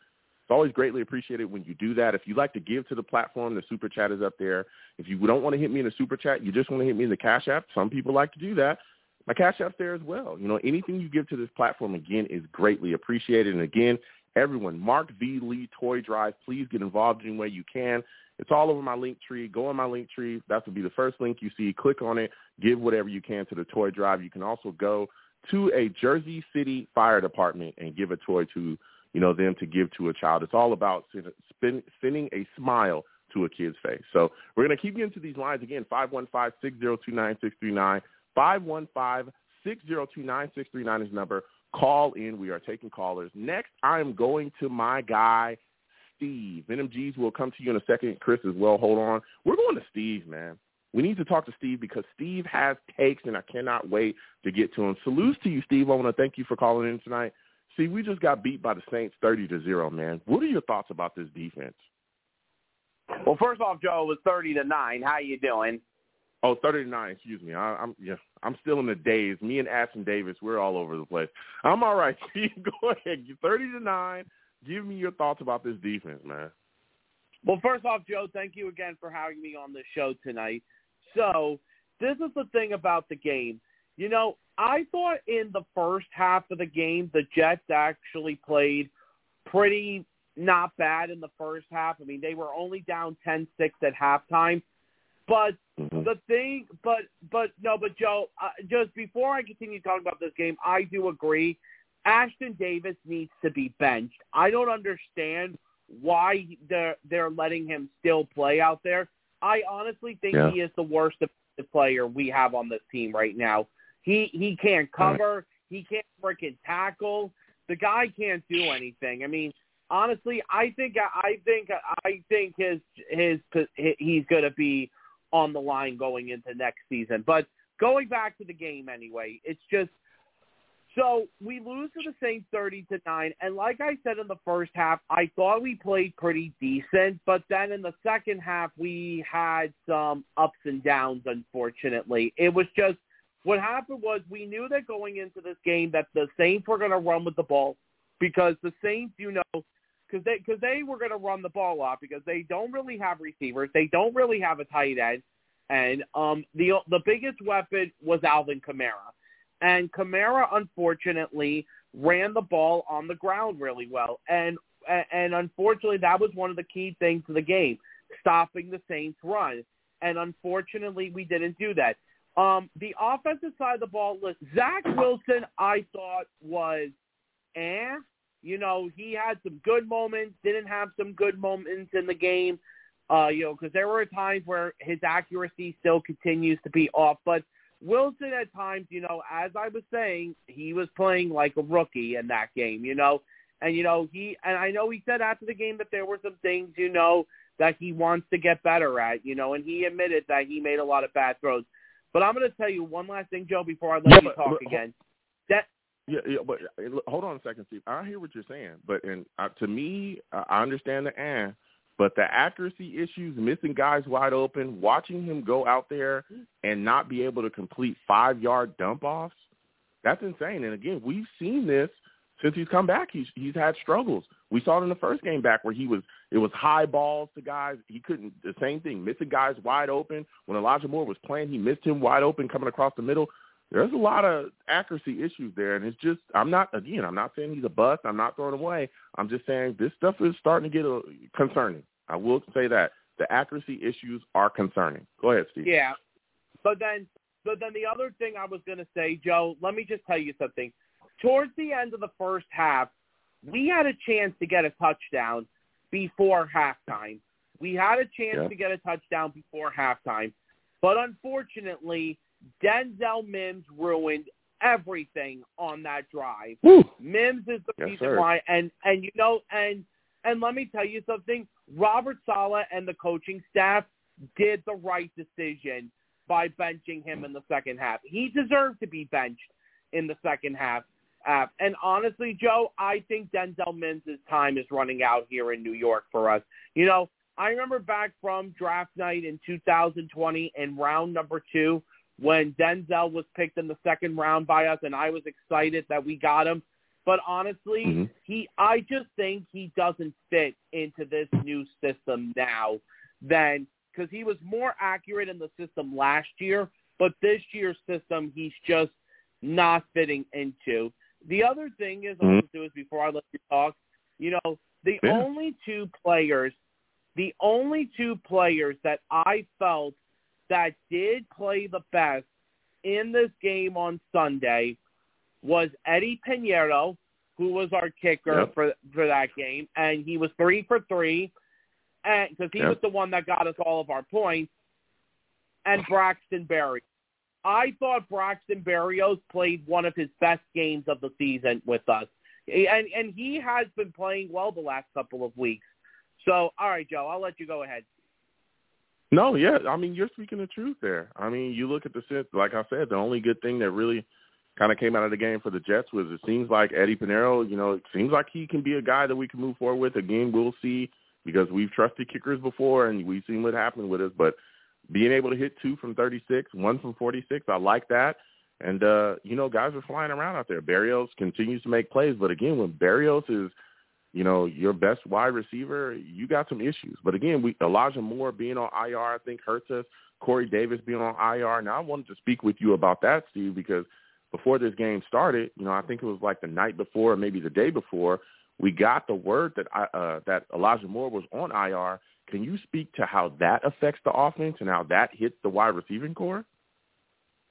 It's always greatly appreciated when you do that. If you'd like to give to the platform, the super chat is up there. If you don't want to hit me in the super chat, you just want to hit me in the Cash App. Some people like to do that. My Cash App's there as well. You know, anything you give to this platform, again, is greatly appreciated. And again, everyone, Mark V. Lee Toy Drive, please get involved any way you can. It's all over my link tree. Go on my link tree. That will be the first link you see. Click on it. Give whatever you can to the toy drive. You can also go to a Jersey City Fire Department and give a toy to, you know, them to give to a child. It's all about spin, sending a smile to a kid's face. So we're going to keep getting to these lines again, 515-602-9639. 515-602-9639 is the number. Call in. We are taking callers. Next, I'm going to my guy, Steve. Venom G's will come to you in a second. Chris as well. Hold on. We're going to Steve, man. We need to talk to Steve because Steve has takes, and I cannot wait to get to him. Salutes to you, Steve. I want to thank you for calling in tonight. See, we just got beat by the Saints 30 to 0, man. What are your thoughts about this defense? Well, first off, Joe, it was thirty to nine. How you doing? Oh, 30 to 9, excuse me. I, I'm yeah, I'm still in the days. Me and Ashtyn Davis, we're all over the place. I'm all right. <laughs> Go ahead. 30 to 9. Give me your thoughts about this defense, man. Well, first off, Joe, thank you again for having me on the show tonight. So, this is the thing about the game. You know, I thought in the first half of the game, the Jets actually played pretty not bad in the first half. I mean, they were only down 10-6 at halftime. But Mhm. the thing, but but no, but Joe, uh, just before I continue talking about this game, I do agree. Ashtyn Davis needs to be benched. I don't understand why they're they're letting him still play out there. I honestly think Yeah. he is the worst defensive player we have on this team right now. He he can't cover. He can't freaking tackle. The guy can't do anything. I mean, honestly, I think I think I think his his he's going to be on the line going into next season. But going back to the game anyway, it's just so we lose to the Saints thirty to nine, and like I said in the first half, I thought we played pretty decent, but then in the second half we had some ups and downs. Unfortunately, it was just what happened was we knew that going into this game that the Saints were going to run with the ball because the Saints, you know, because they because they were going to run the ball off because they don't really have receivers, they don't really have a tight end, and um the the biggest weapon was Alvin Kamara, and Kamara unfortunately ran the ball on the ground really well, and and unfortunately that was one of the key things to the game, stopping the Saints run, and unfortunately we didn't do that. Um, the offensive side of the ball, listen, Zach Wilson, I thought was, eh, you know, he had some good moments, didn't have some good moments in the game, uh, you know, because there were times where his accuracy still continues to be off. But Wilson at times, you know, as I was saying, he was playing like a rookie in that game, you know, and you know he and I know he said after the game that there were some things, you know, that he wants to get better at, you know, and he admitted that he made a lot of bad throws. But I'm going to tell you one last thing, Joe, before I let Yeah, you but- talk but- again. That Yeah, yeah, but uh, hold on a second, Steve. I hear what you're saying, but and uh, to me, uh, I understand the and, but the accuracy issues, missing guys wide open, watching him go out there and not be able to complete five yard dump offs, that's insane. And again, we've seen this since he's come back. He's he's had struggles. We saw it in the first game back where he was it was high balls to guys. He couldn't the same thing, missing guys wide open. When Elijah Moore was playing, he missed him wide open coming across the middle there's a lot of accuracy issues there, and it's just I'm not again I'm not saying he's a bust. I'm not throwing away. I'm just saying this stuff is starting to get a, concerning. I will say that the accuracy issues are concerning. Go ahead, Steve. Yeah, but then, but then the other thing I was going to say, Joe. Let me just tell you something. Towards the end of the first half, we had a chance to get a touchdown before halftime. We had a chance Yeah. to get a touchdown before halftime, but unfortunately, Denzel Mims ruined everything on that drive. Woo. Mims is the Yes, reason sir. why, and and you know, and and let me tell you something. Robert Saleh and the coaching staff did the right decision by benching him in the second half. He deserved to be benched in the second half. Uh, and honestly, Joe, I think Denzel Mims' time is running out here in New York for us. You know, I remember back from draft night in 2020 in round number two when Denzel was picked in the second round by us, and I was excited that we got him. But honestly, Mhm. he I just think he doesn't fit into this new system now than because he was more accurate in the system last year, but this year's system he's just not fitting into. The other thing is, Mhm. also is before I let you talk, you know, the Yeah. only two players, the only two players that I felt that did play the best in this game on Sunday was Eddy Piñeiro, who was our kicker Yep. for for that game, and he was three for three, and because he Yep. was the one that got us all of our points, and Braxton Berry. I thought Braxton Berrios played one of his best games of the season with us, and and he has been playing well the last couple of weeks. So, all right, Joe, I'll let you go ahead. No, yeah. I mean, you're speaking the truth there. I mean, you look at the like I said, the only good thing that really kind of came out of the game for the Jets was it seems like Eddy Piñeiro, you know, it seems like he can be a guy that we can move forward with. Again, we'll see because we've trusted kickers before and we've seen what happened with us. But being able to hit two from 36, one from 46, I like that. And, uh, you know, guys are flying around out there. Berrios continues to make plays. But again, when Berrios is you know, your best wide receiver, you got some issues. But again, we Elijah Moore being on IR, I think hurts us. Corey Davis being on IR. Now I wanted to speak with you about that, Steve, because before this game started, you know, I think it was like the night before, or maybe the day before, we got the word that I, uh, that Elijah Moore was on IR. Can you speak to how that affects the offense and how that hits the wide receiving core?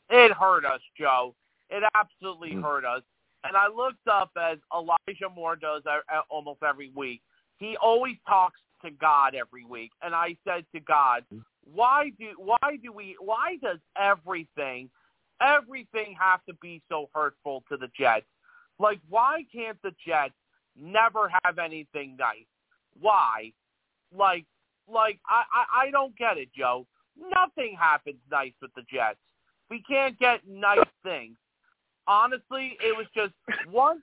It hurt us, Joe. It absolutely Mm. hurt us. And I looked up as Elijah Moore does uh, uh, almost every week. He always talks to God every week, and I said to God, why do why do we why does everything everything have to be so hurtful to the Jets? Like why can't the Jets never have anything nice? Why? Like like I I, I don't get it, Joe. Nothing happens nice with the Jets. We can't get nice things. Honestly, it was just once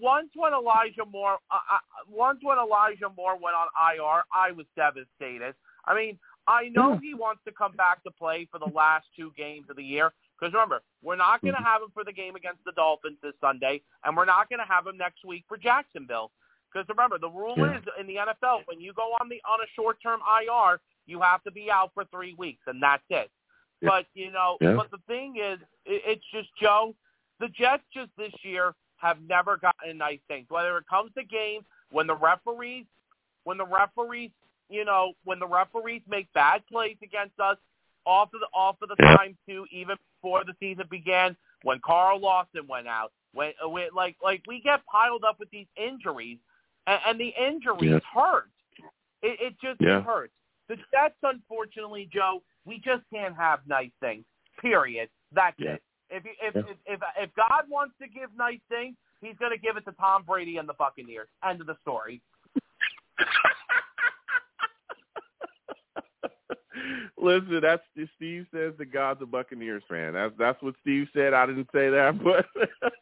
once when Elijah Moore uh, uh, once when Elijah Moore went on IR, I was devastated. I mean, I know he wants to come back to play for the last two games of the year. Because remember, we're not going to have him for the game against the Dolphins this Sunday, and we're not going to have him next week for Jacksonville. Because remember, the rule Yeah. is in the NFL when you go on the on a short term IR, you have to be out for three weeks, and that's it. Yeah. But you know, Yeah. but the thing is, it, it's just Joe. The Jets just this year have never gotten a nice things. Whether it comes to games when the referees, when the referees, you know, when the referees make bad plays against us, off of the off of the time too, even before the season began, when Carl Lawson went out, when, when like like we get piled up with these injuries, and, and the injuries Yeah. hurt. It, it just Yeah. hurts. The Jets, unfortunately, Joe, we just can't have nice things. Period. That's Yeah. it. If, you, if, Yeah. if if if God wants to give nice things, He's going to give it to Tom Brady and the Buccaneers. End of the story. <laughs> Listen, that's Steve says the God's a Buccaneers fan. That's that's what Steve said. I didn't say that, <laughs> but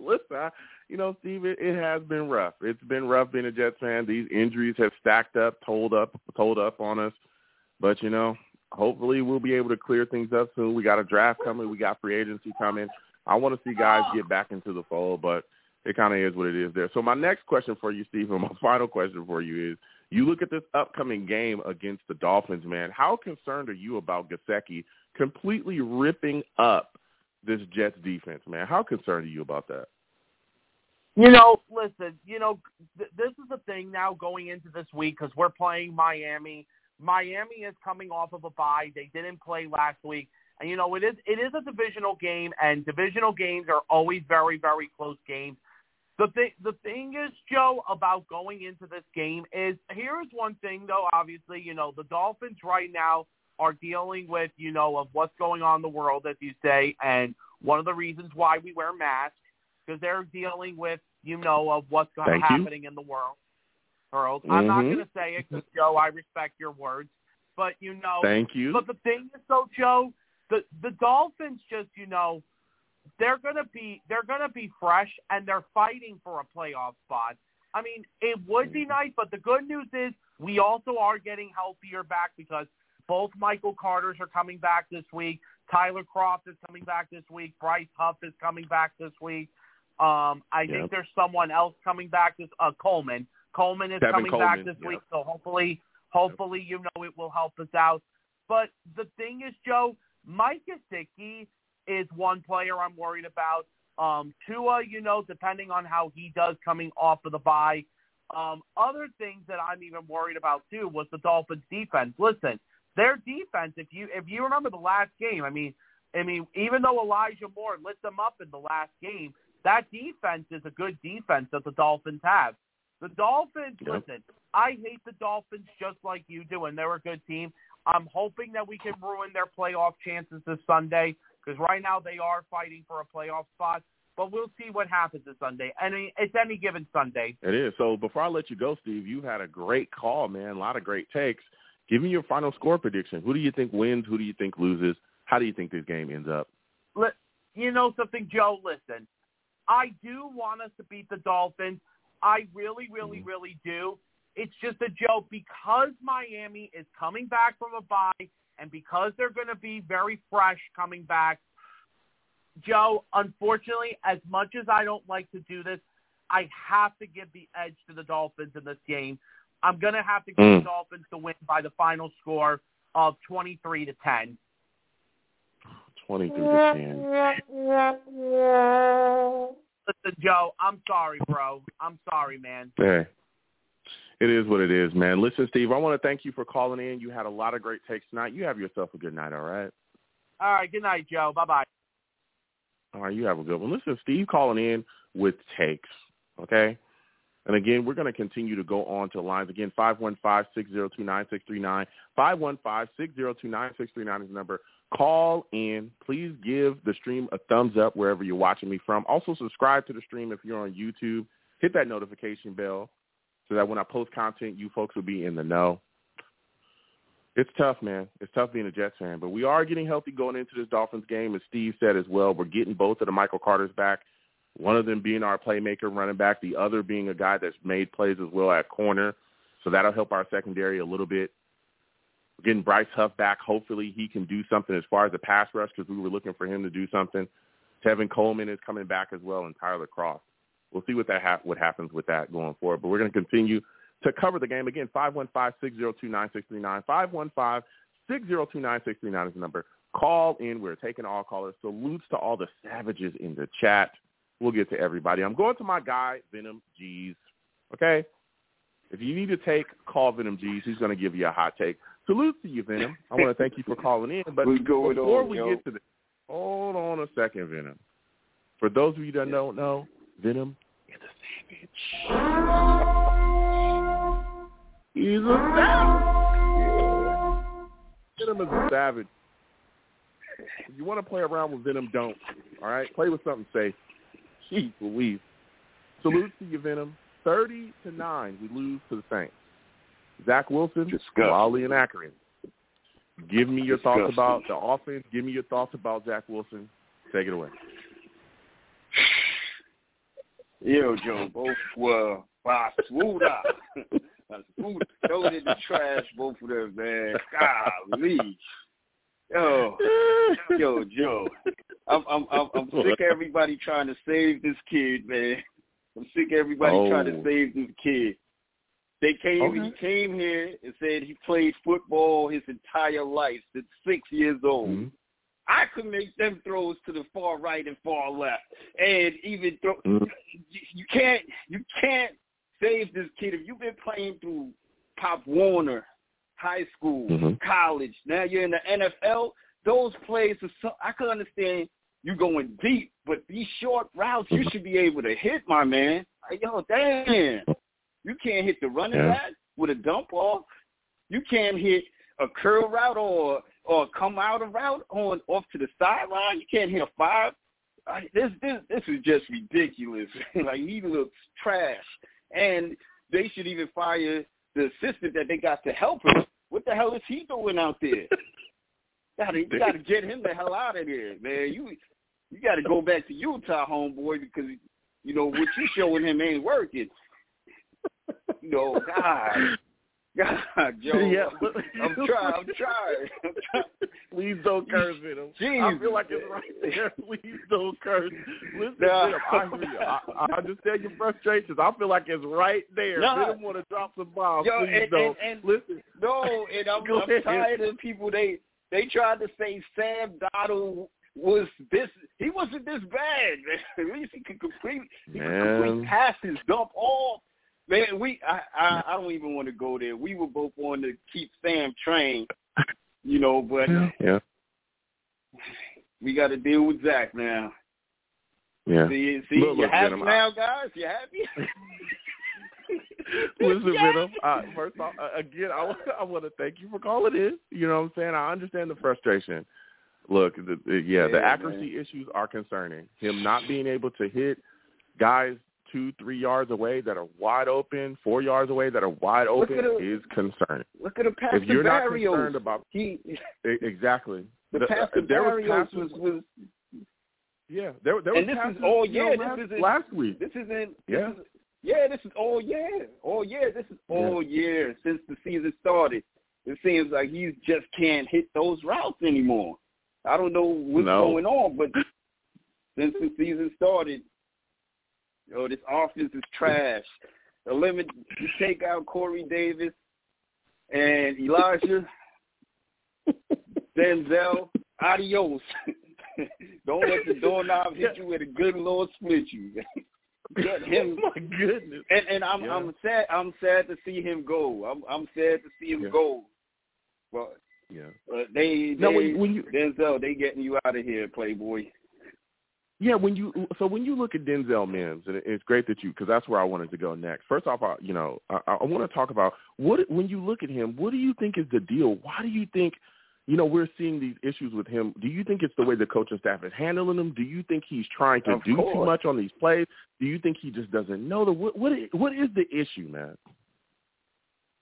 listen, I, you know, Steve, it, it has been rough. It's been rough being a Jets fan. These injuries have stacked up, told up, told up on us. But you know, hopefully we'll be able to clear things up soon. We got a draft coming. We got free agency coming. I want to see guys get back into the fold, but it kind of is what it is there. So my next question for you, Steve, and my <laughs> final question for you is: You look at this upcoming game against the Dolphins, man. How concerned are you about Gesicki completely ripping up this Jets defense, man? How concerned are you about that? You know, listen, you know, th- this is the thing now going into this week because we're playing Miami. Miami is coming off of a bye. They didn't play last week. And, you know, it is it is a divisional game, and divisional games are always very, very close games. The thing, the thing is, Joe, about going into this game is here is one thing, though. Obviously, you know, the Dolphins right now are dealing with, you know, of what's going on in the world, as you say, and one of the reasons why we wear masks because they're dealing with, you know, of what's Thank you. happening in the world. World. I'm not Mhm. going to say it because Joe, I respect your words, but you know, Thank you. but the thing is, though, Joe, the the Dolphins just, you know, they're gonna be they're gonna be fresh and they're fighting for a playoff spot. I mean, it would be nice, but the good news is we also are getting healthier back because both Michael Carters are coming back this week. Tyler Kroft is coming back this week. Bryce Huff is coming back this week. Um, I Yep. think there's someone else coming back this uh, Coleman. Coleman is coming back this yep. week, so hopefully, hopefully, you know, it will help us out. But the thing is, Joe, Mike Gesicki is one player I'm worried about. Um, Tua, you know, depending on how he does coming off of the bye. Um, other things that I'm even worried about too was the Dolphins' defense. Listen, their defense. If you if you remember the last game, I mean, I mean, even though Elijah Moore lit them up in the last game, that defense is a good defense that the Dolphins have. The Dolphins, Yep. listen, I hate the Dolphins just like you do, and they're a good team. I'm hoping that we can ruin their playoff chances this Sunday because right now they are fighting for a playoff spot. But we'll see what happens this Sunday. And it's any given Sunday. It is. So before I let you go, Steve, you had a great call, man. A lot of great takes. Give me your final score prediction. Who do you think wins? Who do you think loses? How do you think this game ends up? Li- You know something, Joe? Listen, I do want us to beat the Dolphins. I really, really, Mhm. really do. It's just a joke because Miami is coming back from a bye and because they're going to be very fresh coming back. Joe, unfortunately, as much as I don't like to do this, I have to give the edge to the Dolphins in this game. I'm going to have to give Mm. the Dolphins to win by the final score of 23 to 10. 23 to 10. Listen, Joe, I'm sorry, bro. I'm sorry, man. Hey, it is what it is, man. Listen, Steve, I want to thank you for calling in. You had a lot of great takes tonight. You have yourself a good night, all right? All right, good night, Joe. Bye-bye. All right, you have a good one. Listen, Steve calling in with takes, okay? And again, we're going to continue to go on to lines. Again, 515-602-9639. 515-602-9639 is the number. Call in. Please give the stream a thumbs up wherever you're watching me from. Also, subscribe to the stream if you're on YouTube. Hit that notification bell so that when I post content, you folks will be in the know. It's tough, man. It's tough being a Jets fan, but we are getting healthy going into this Dolphins game, as Steve said as well. We're getting both of the Michael Carters back. One of them being our playmaker running back, the other being a guy that's made plays as well at corner. So that'll help our secondary a little bit. We're getting Bryce Huff back. Hopefully he can do something as far as the pass rush because we were looking for him to do something. Tevin Coleman is coming back as well and Tyler Kroft. We'll see what that ha- what happens with that going forward. But we're going to continue to cover the game. Again, 515-602-9639. 515-602-9639 is the number. Call in. We're taking all callers. Salutes to all the savages in the chat. We'll get to everybody. I'm going to my guy, Venom G's. Okay? If you need to take, call Venom G's. He's going to give you a hot take. Salute to you, Venom. I want to thank you for calling in. But <laughs> going before on, we yo? get to this, hold on a second, Venom. For those of you that don't know, Venom is a savage. He's a savage. Venom is a savage. If you want to play around with Venom, don't. All right? Play with something safe. Jeez Louise. Salute to you, Venom. 30 to 9, we lose to the Saints. Zach Wilson, Disgusting. Wally and Akron. Give me your thoughts about the offense. Give me your thoughts about Zach Wilson. Take it away. Yo, Joe, both were by Swooda. Swoot throw it in the trash, both of them, man. Golly. Yo, yo, Joe. I'm I'm I'm, I'm sick of everybody trying to save this kid, man. I'm sick of everybody Oh. trying to save this kid. They came Okay. he came here and said he played football his entire life since six years old. Mhm. I could make them throws to the far right and far left, and even throw. Mhm. You, can't you can't save this kid if you've been playing through Pop Warner, high school, Mhm. college. Now you're in the NFL. Those plays are so I can understand you going deep, but these short routes you should be able to hit, my man. Like, yo, damn, you can't hit the running Yeah. back with a dump off. You can't hit a curl route or or come out of route on off to the sideline. You can't hit a five. I, this this this is just ridiculous. <laughs> like he looks trash, and they should even fire the assistant that they got to help him. What the hell is he doing out there? <laughs> gotta you gotta get him the hell out of there, man. You you gotta go back to Utah, homeboy, because you know what you showing him ain't working. <laughs> You know, God, <laughs> God, Joe. <laughs> Yeah, I'm <laughs> trying. I'm trying. I'm trying. Please don't curse Venom. I feel like it's right there. Please don't curse. Listen, Nah. Venom, I hear you. I, I understand your frustrations. I feel like it's right there. Nah. Venom want to drop some bombs. Yo, Please and- don't. and- and- Listen. No, and I'm, I'm tired of people. They they tried to say Sam Darnold was this. He wasn't this bad. At least he could complete. He could complete passes, dump off. Man, we I, I I don't even want to go there. We were both on to keep Sam trained, you know, but <laughs> Yeah. we got to deal with Zach now. Yeah. See, see, Look, you look, happy Venom, I- now, guys? You happy? <laughs> <laughs> Listen, Venom. Uh, first off, uh, again, I, I want to thank you for calling in. You know what I'm saying? I understand the frustration. Look, the, the, yeah, the Yeah, accuracy issues are concerning. Him not being able to hit guys two, three yards away that are wide open, four yards away that are wide open the- is concerning. Look at the pass If you're not Berrios. concerned about he <laughs> exactly the The- pass uh, to there was Berrios passes- was was yeah, there there was and this passes, is all you know, this isn't last week. This isn't. Yeah. This is, yeah, this is all year. All year. This is all year since the season started. It seems like he just can't hit those routes anymore. I don't know what's No. going on, but since the season started, oh, this offense is trash. Eliminate, you take out Corey Davis and Elijah, Denzel, adios. <laughs> Don't let the doorknob hit you with a good Lord split you. <laughs> Get him. Oh my goodness. And and I'm Yeah. I'm sad I'm sad to see him go. I'm I'm sad to see him Yeah. go. But Yeah. uh, they they when, when you Denzel they getting you out of here, Playboy. Yeah, when you so when you look at Denzel Mims, and it's great that you because that's where I wanted to go next. First off, I, you know, I, I want to talk about what when you look at him. What do you think is the deal? Why do you think, you know, we're seeing these issues with him? Do you think it's the way the coaching staff is handling him? Do you think he's trying to Of do too much on these plays? Do you think he just doesn't know the what? What is, what is the issue, man?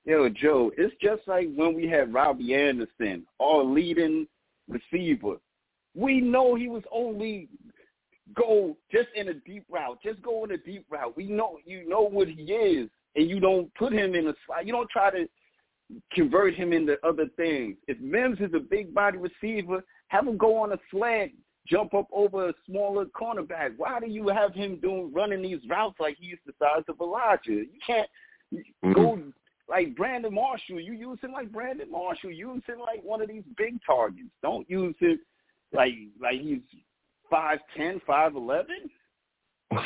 Yo, Joe, it's just like when we had Robbie Anderson, our leading receiver. We know he was only go just in a deep route. Just go in a deep route. We know you know what he is, and you don't put him in a slide. You don't try to convert him into other things. If Mims is a big body receiver, have him go on a slant, jump up over a smaller cornerback. Why do you have him doing running these routes like he's the size of Elijah? You can't mm-hmm. go like Brandon Marshall. You use him like Brandon Marshall. Use him like one of these big targets. Don't use him like like he's five ten, five eleven. <laughs>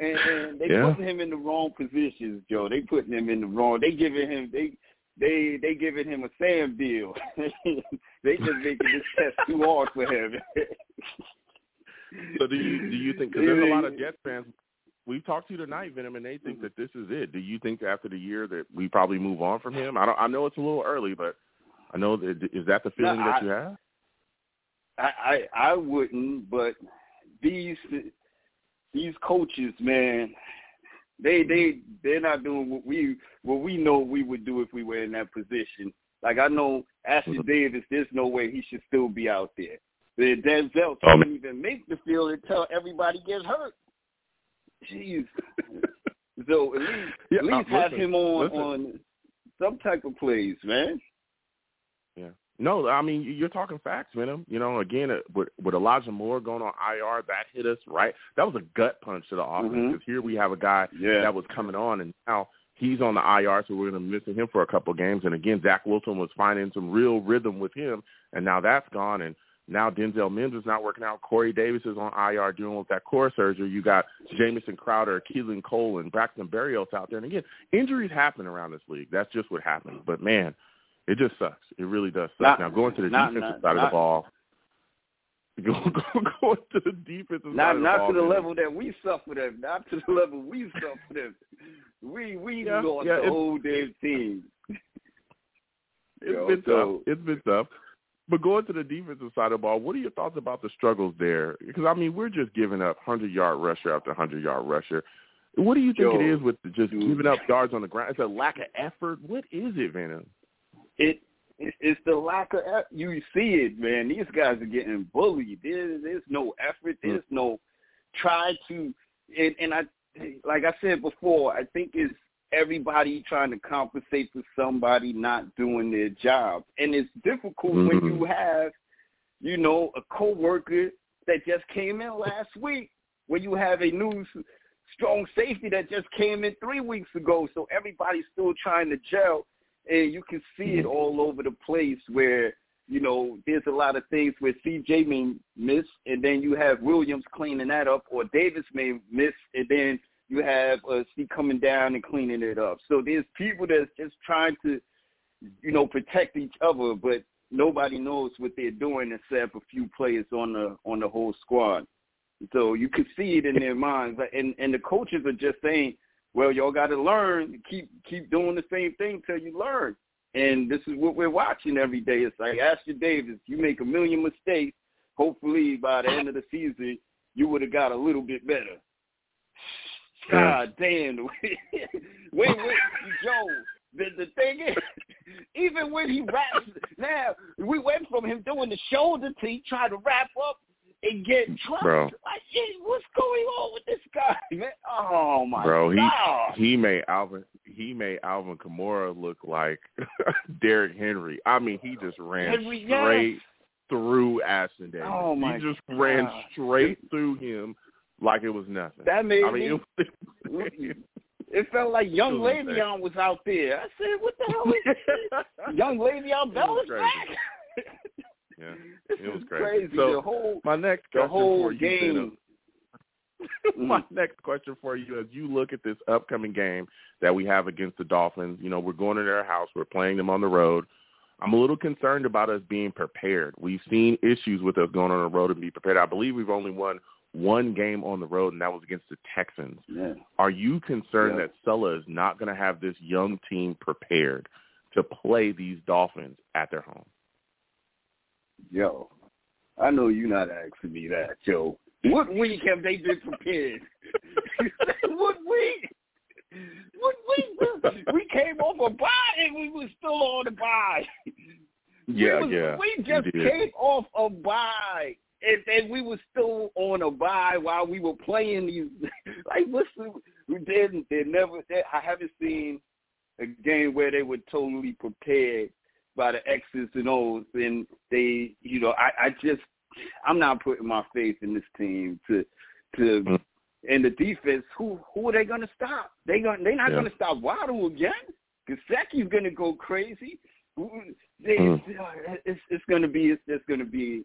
And, and they Yeah. putting him in the wrong positions, Joe. They putting him in the wrong. They giving him they they they giving him a Sam deal. <laughs> they just making this test too hard for him. So do you do you think? Because there's a lot of Jets fans. We've talked to you tonight, Venom, and they think that this is it. Do you think after the year that we probably move on from him? I don't. I know it's a little early, but I know that is that the feeling No, that I- you have? I, I I wouldn't, but these these coaches, man, they they they're not doing what we what we know we would do if we were in that position. Like I know Ashley Mhm. Davis, there's no way he should still be out there. The Denzel Oh, can't man. even make the field until everybody gets hurt. Jeez. <laughs> so at least Yeah, at least uh, have listen, him on listen. on some type of plays, man. Yeah. No, I mean you're talking facts, Venom. You know, again, uh, with with Elijah Moore going on IR, that hit us right. That was a gut punch to the offense Mhm. because here we have a guy Yeah. that was coming on, and now he's on the IR, so we're going to be missing him for a couple of games. And again, Zach Wilson was finding some real rhythm with him, and now that's gone. And now Denzel Mims is not working out. Corey Davis is on IR dealing with that core surgery. You got Jamison Crowder, Keelan Cole, and Braxton Berrios out there. And again, injuries happen around this league. That's just what happens. But man, it just sucks. It really does suck. Not- now going to the not- defensive not- side of the ball. <laughs> Go, go, going to the defensive side Not of the not ball. to the man. level that we suffer them. Not to the level we suffer them. We we Yeah, lost yeah, the whole damn team. <laughs> It's Yo, been so- tough. It's been tough. But going to the defensive side of the ball, what are your thoughts about the struggles there? Because I mean, we're just giving up hundred yard rusher after hundred yard rusher. What do you think Yo, it is with just dude. giving up yards on the ground? It's a lack of effort. What is it, Venom? It it- it's the lack of you see it, man. These guys are getting bullied. There's there's no effort. Hmm. There's no try to and and I like I said before, I think it's everybody trying to compensate for somebody not doing their job. And it's difficult when Mhm. you have, you know, a coworker that just came in last week, when you have a new strong safety that just came in three weeks ago. So everybody's still trying to gel and you can see it all over the place where you know there's a lot of things where CJ may miss, and then you have Williams cleaning that up, or Davis may miss, and then you have uh, C coming down and cleaning it up. So there's people that's just trying to, you know, protect each other, but nobody knows what they're doing except a few players on the on the whole squad. So you can see it in their minds, and and the coaches are just saying, well, y'all got to learn. Keep keep doing the same thing till you learn. And this is what we're watching every day. It's like Asher Davis. You make a million mistakes. Hopefully, by the end of the season, you would have got a little bit better. God damn. <laughs> wait, wait, Joe. The the thing is, even when he raps, now we went from him doing the shoulder to he trying to wrap up and get drunk. Bro. Like, what's going on with this guy, <laughs> man? Oh my Bro, he god. he made Alvin he made Alvin Kamara look like <laughs> Derrick Henry. I mean, he just ran Henry, yes. straight through Ashtyn Davis. Oh, my he just ran straight through him like it was nothing. That made I mean, me. It, <laughs> It felt like young was. Le'Veon was out there. I said, "What the hell is this? young Le'Veon Bell is back." Yeah, <laughs> it was crazy. crazy. So, the whole my next the whole for you, game. <laughs> My mm. next question for you as you look at this upcoming game that we have against the Dolphins, you know, we're going to their house, we're playing them on the road. I'm a little concerned about us being prepared. We've seen issues with us going on the road and be prepared. I believe we've only won one game on the road, and that was against the Texans. Yeah. Are you concerned Yeah. that Saleh is not going to have this young team prepared to play these Dolphins at their home? Yo, I know you're not asking me that, Joe. What week have they been prepared? <laughs> what week? What week? We came off a bye and we were still on the bye. Yeah, we was, yeah, We just did. came off a bye. And, and we were still on a bye while we were playing these. <laughs> Like, what's the? We didn't. They never. They, I haven't seen a game where they were totally prepared by the X's and O's, and they, you know, I, I just, I'm not putting my faith in this team to, to, Mm. and the defense. Who, who are they going to stop? They going, they're not Yeah. going to stop Waddle again. Gesicki's going to go crazy. They, Mm. It's, it's going to be, it's, it's going to be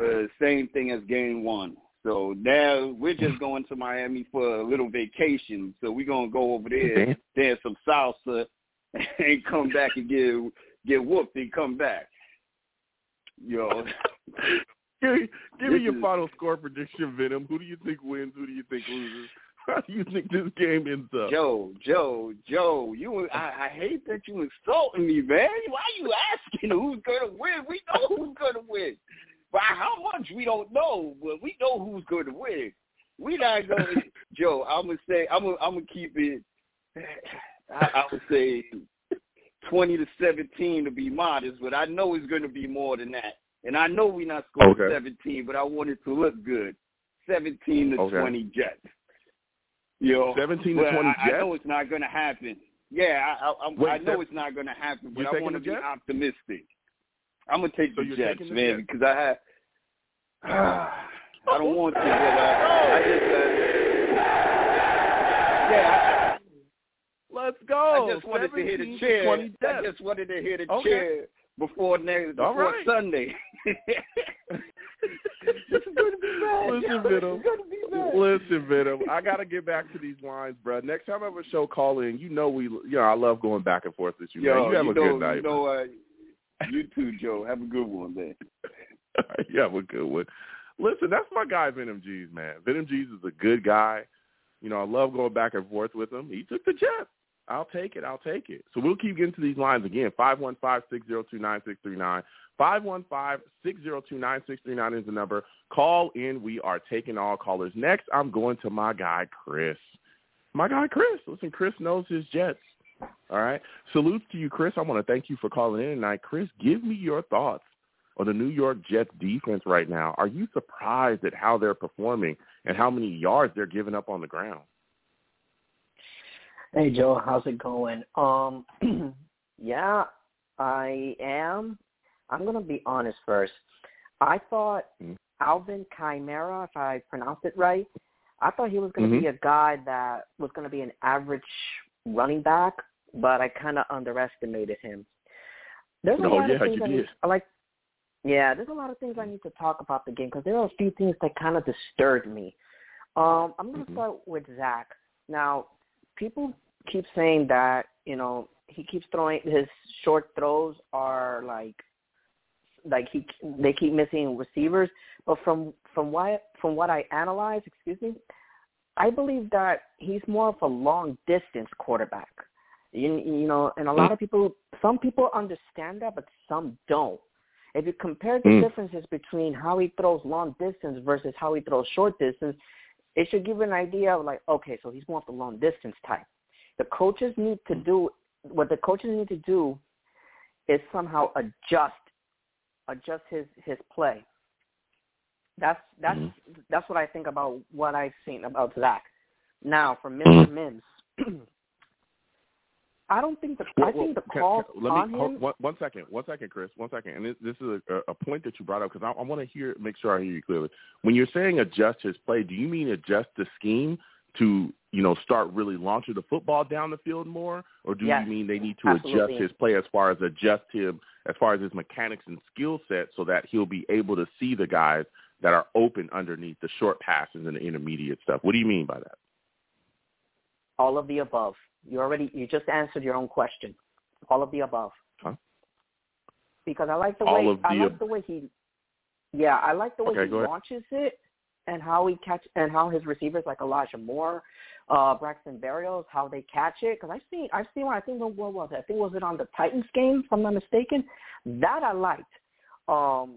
uh, same thing as game one. So now we're just going to Miami for a little vacation. So we're gonna go over there, dance some salsa, <laughs> and come back and get whooped and come back. Yo, <laughs> Give me, give me your is- final score prediction, Venom. Who do you think wins? Who do you think loses? <laughs> How do you think this game ends up? Joe, Joe, Joe, you I, I hate that you insulting me, man. Why are you asking who's gonna win? We know who's gonna win. By how much we don't know, but we know who's gonna win. We not to... <laughs> Joe, I'm gonna say I'm gonna I'm gonna keep it <sighs> I, I would say twenty to seventeen to be modest, but I know it's gonna be more than that. And I know we're not scoring Okay. seventeen, but I want it to look good. Seventeen to Okay. twenty Jets. You know, 17 to 20 I, I know it's not going to happen. Yeah, I, I, Wait, I know sev- it's not going to happen, but I want to be Jets? optimistic. I'm going to take So the Jets, the man, Jets? because I have. <sighs> I don't want to, but uh, I just. Uh, yeah, Let's go. I just wanted to hear the 17 chair. I just wanted to hear the Okay. chair before next All before right. Sunday. <laughs> this is going to be bad. Listen, yo. Venom. It's going to be bad. Listen, Venom. I gotta get back to these lines, bro. Next time I have a show call in, you know we, you know I love going back and forth with you. Yo, man. You have you a know, good night. You know, uh, you too, Joe. Have a good one, man. <laughs> you have a good one. Listen, that's my guy, Venom G's, man. Venom G's is a good guy. You know, I love going back and forth with him. He took the Jets. I'll take it. I'll take it. So we'll keep getting to these lines again. Five one five six zero two nine six three nine. Five one five six zero two nine six three nine is the number. Call in. We are taking all callers. Next, I'm going to my guy Chris. My guy Chris. Listen, Chris knows his Jets. All right. Salutes to you, Chris. I want to thank you for calling in tonight. Chris, give me your thoughts on the New York Jets defense right now. Are you surprised at how they're performing and how many yards they're giving up on the ground? Hey Joe, how's it going? Um, <clears throat> yeah, I am. I'm gonna be honest first. I thought Mhm. Alvin Chimera, if I pronounced it right, I thought he was gonna be Mhm. a guy that was gonna be an average running back, but I kind of underestimated him. There's a Oh, lot yeah, of things I need. I like. Yeah, there's a lot of things I need to talk about the game because there are a few things that kind of disturbed me. Um, I'm going to Mhm. start with Zach. Now, people keep saying that you know he keeps throwing his short throws are like like he they keep missing receivers. But from from what from what I analyze, excuse me, I believe that he's more of a long distance quarterback. You, you know, and a lot of people, some people understand that, but some don't. If you compare the Mm. differences between how he throws long distance versus how he throws short distance, it should give an idea of like, okay, so he's more of the long distance type. The coaches need to do what the coaches need to do is somehow adjust adjust his his play. That's that's Mhm. that's what I think about what I've seen about Zach. Now for Mr. <clears throat> Mims, I don't think the Well, I think the well, calls can- let me, on hold- him. one, one second, one second, Chris, one second. And this, this is a, a point that you brought up because I, I want to hear, make sure I hear you clearly. When you're saying adjust his play, do you mean adjust the scheme to, you know, start really launching the football down the field more, or do Yes, you mean they need to absolutely. adjust his play as far as adjust him as far as his mechanics and skill set so that he'll be able to see the guys that are open underneath the short passes and the intermediate stuff? What do you mean by that? All of the above. You already you just answered your own question. All of the above. Huh? Because I like the All way of I like ab- the way he Yeah, I like the way Okay, he ahead. launches it and how he catch and how his receivers like Elijah Moore, uh Braxton Berrios, how they catch it. Because I've seen I've seen one. I think what was it? I think was it on the Titans game, if I'm not mistaken. That I liked. Um,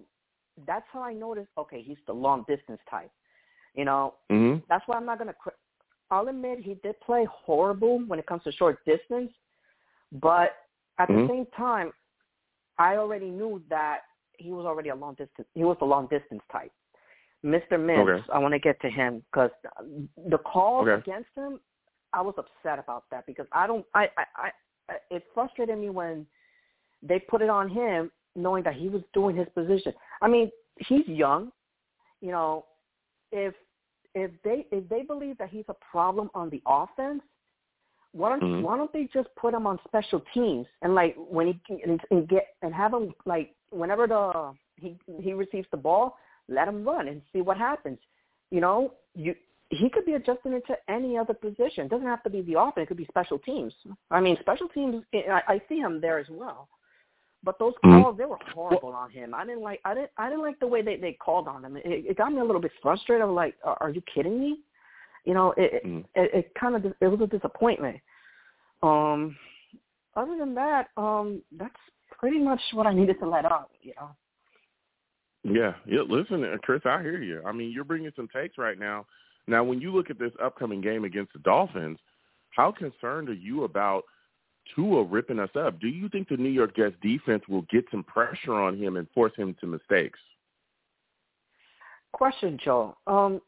that's how I noticed. Okay, he's the long distance type. You know, Mm-hmm. that's why I'm not gonna. I'll admit he did play horrible when it comes to short distance, but at Mhm. the same time, I already knew that he was already a long distance. He was a long distance type. Mr. Mims, Okay. I want to get to him because the calls Okay. against him, I was upset about that because I don't. I, I, I, I it frustrated me when they put it on him, knowing that he was doing his position. I mean, he's young. You know, if if they if they believe that he's a problem on the offense, why don't Mhm. why don't they just put him on special teams and like when he and, and get and have him like whenever the he he receives the ball, let him run and see what happens. You know, you he could be adjusted into any other position. It doesn't have to be the offense. It could be special teams. I mean, special teams. I, I see him there as well. But those Mhm. calls, they were horrible on him. I didn't like. I didn't. I didn't like the way they they called on him. It, it got me a little bit frustrated. I'm like, are, are you kidding me? You know, it it, Mhm. it, it kind of it was a disappointment. Um, other than that, um, that's pretty much what I needed to let out. You know. Yeah, yeah. Listen, uh, Chris, I hear you. I mean, you're bringing some takes right now. Now, when you look at this upcoming game against the Dolphins, how concerned are you about Tua ripping us up? Do you think the New York Jets defense will get some pressure on him and force him to mistakes? Question, Joe. Um,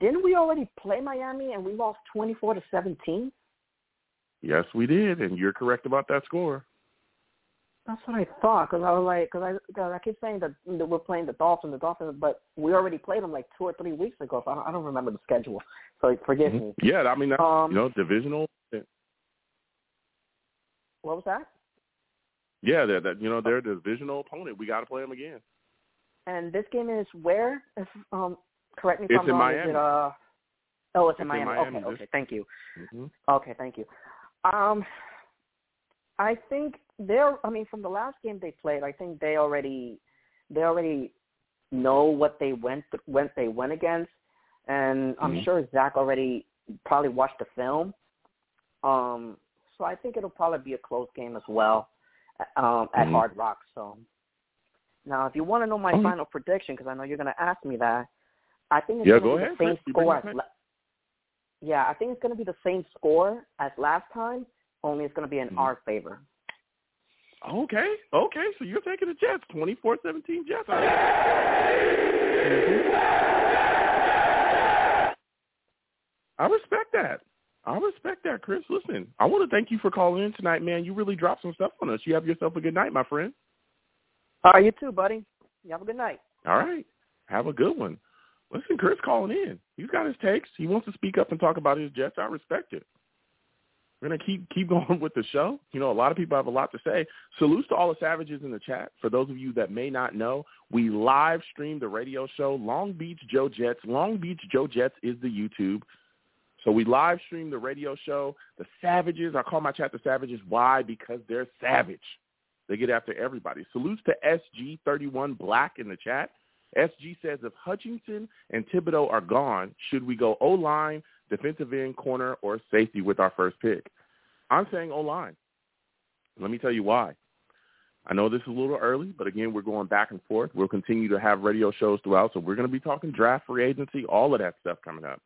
didn't we already play Miami and we lost twenty four to seventeen? Yes, we did, and you're correct about that score. That's what I thought because I was like, because I, cause I keep saying that, that we're playing the Dolphins, the Dolphins, but we already played them like two or three weeks ago. So I don't, I don't remember the schedule, so forgive me. Yeah, I mean, that's, Um, you know, divisional. What was that? Yeah, that that you know they're a divisional opponent. We got to play them again. And this game is where? If, um, correct me if It's I'm in wrong. Is Miami. it, uh, oh, it's, It's in in Miami. Miami. Okay, okay, thank you. Mm-hmm. Okay, thank you. Um, I think they're. I mean, from the last game they played, I think they already they already know what they went went they went against, and I'm Mhm. sure Zach already probably watched the film. Um, so I think it'll probably be a close game as well, um, at Mhm. Hard Rock. So now, if you want to know my Okay. final prediction, because I know you're going to ask me that, I think it's Yeah, going go to be ahead, the same. Score as la- yeah, I think it's going to be the same score as last time, only it's going to be in Mhm. our favor. Okay, okay. So you're taking the Jets, 24-17 Jets. I respect that. I respect that, Chris. Listen, I want to thank you for calling in tonight, man. You really dropped some stuff on us. You have yourself a good night, my friend. All right, you too, buddy. You have a good night. All right. Have a good one. Listen, Chris calling in. He's got his takes. He wants to speak up and talk about his Jets. I respect it. We're gonna keep keep <laughs> going with the show. You know, a lot of people have a lot to say. Salutes to all the savages in the chat. For those of you that may not know, we live stream the radio show Long Beach Joe Jets. Long Beach Joe Jets is the YouTube. So we live stream the radio show. The Savages, I call my chat the Savages. Why? Because they're savage. They get after everybody. Salutes to SG31 Black in the chat. SG says if Hutchinson and Thibodeaux are gone, should we go O-line, defensive end, corner, or safety with our first pick? I'm saying O-line. Let me tell you why. I know this is a little early, but again, we're going back and forth. We'll continue to have radio shows throughout, so we're going to be talking draft, free agency, all of that stuff coming up.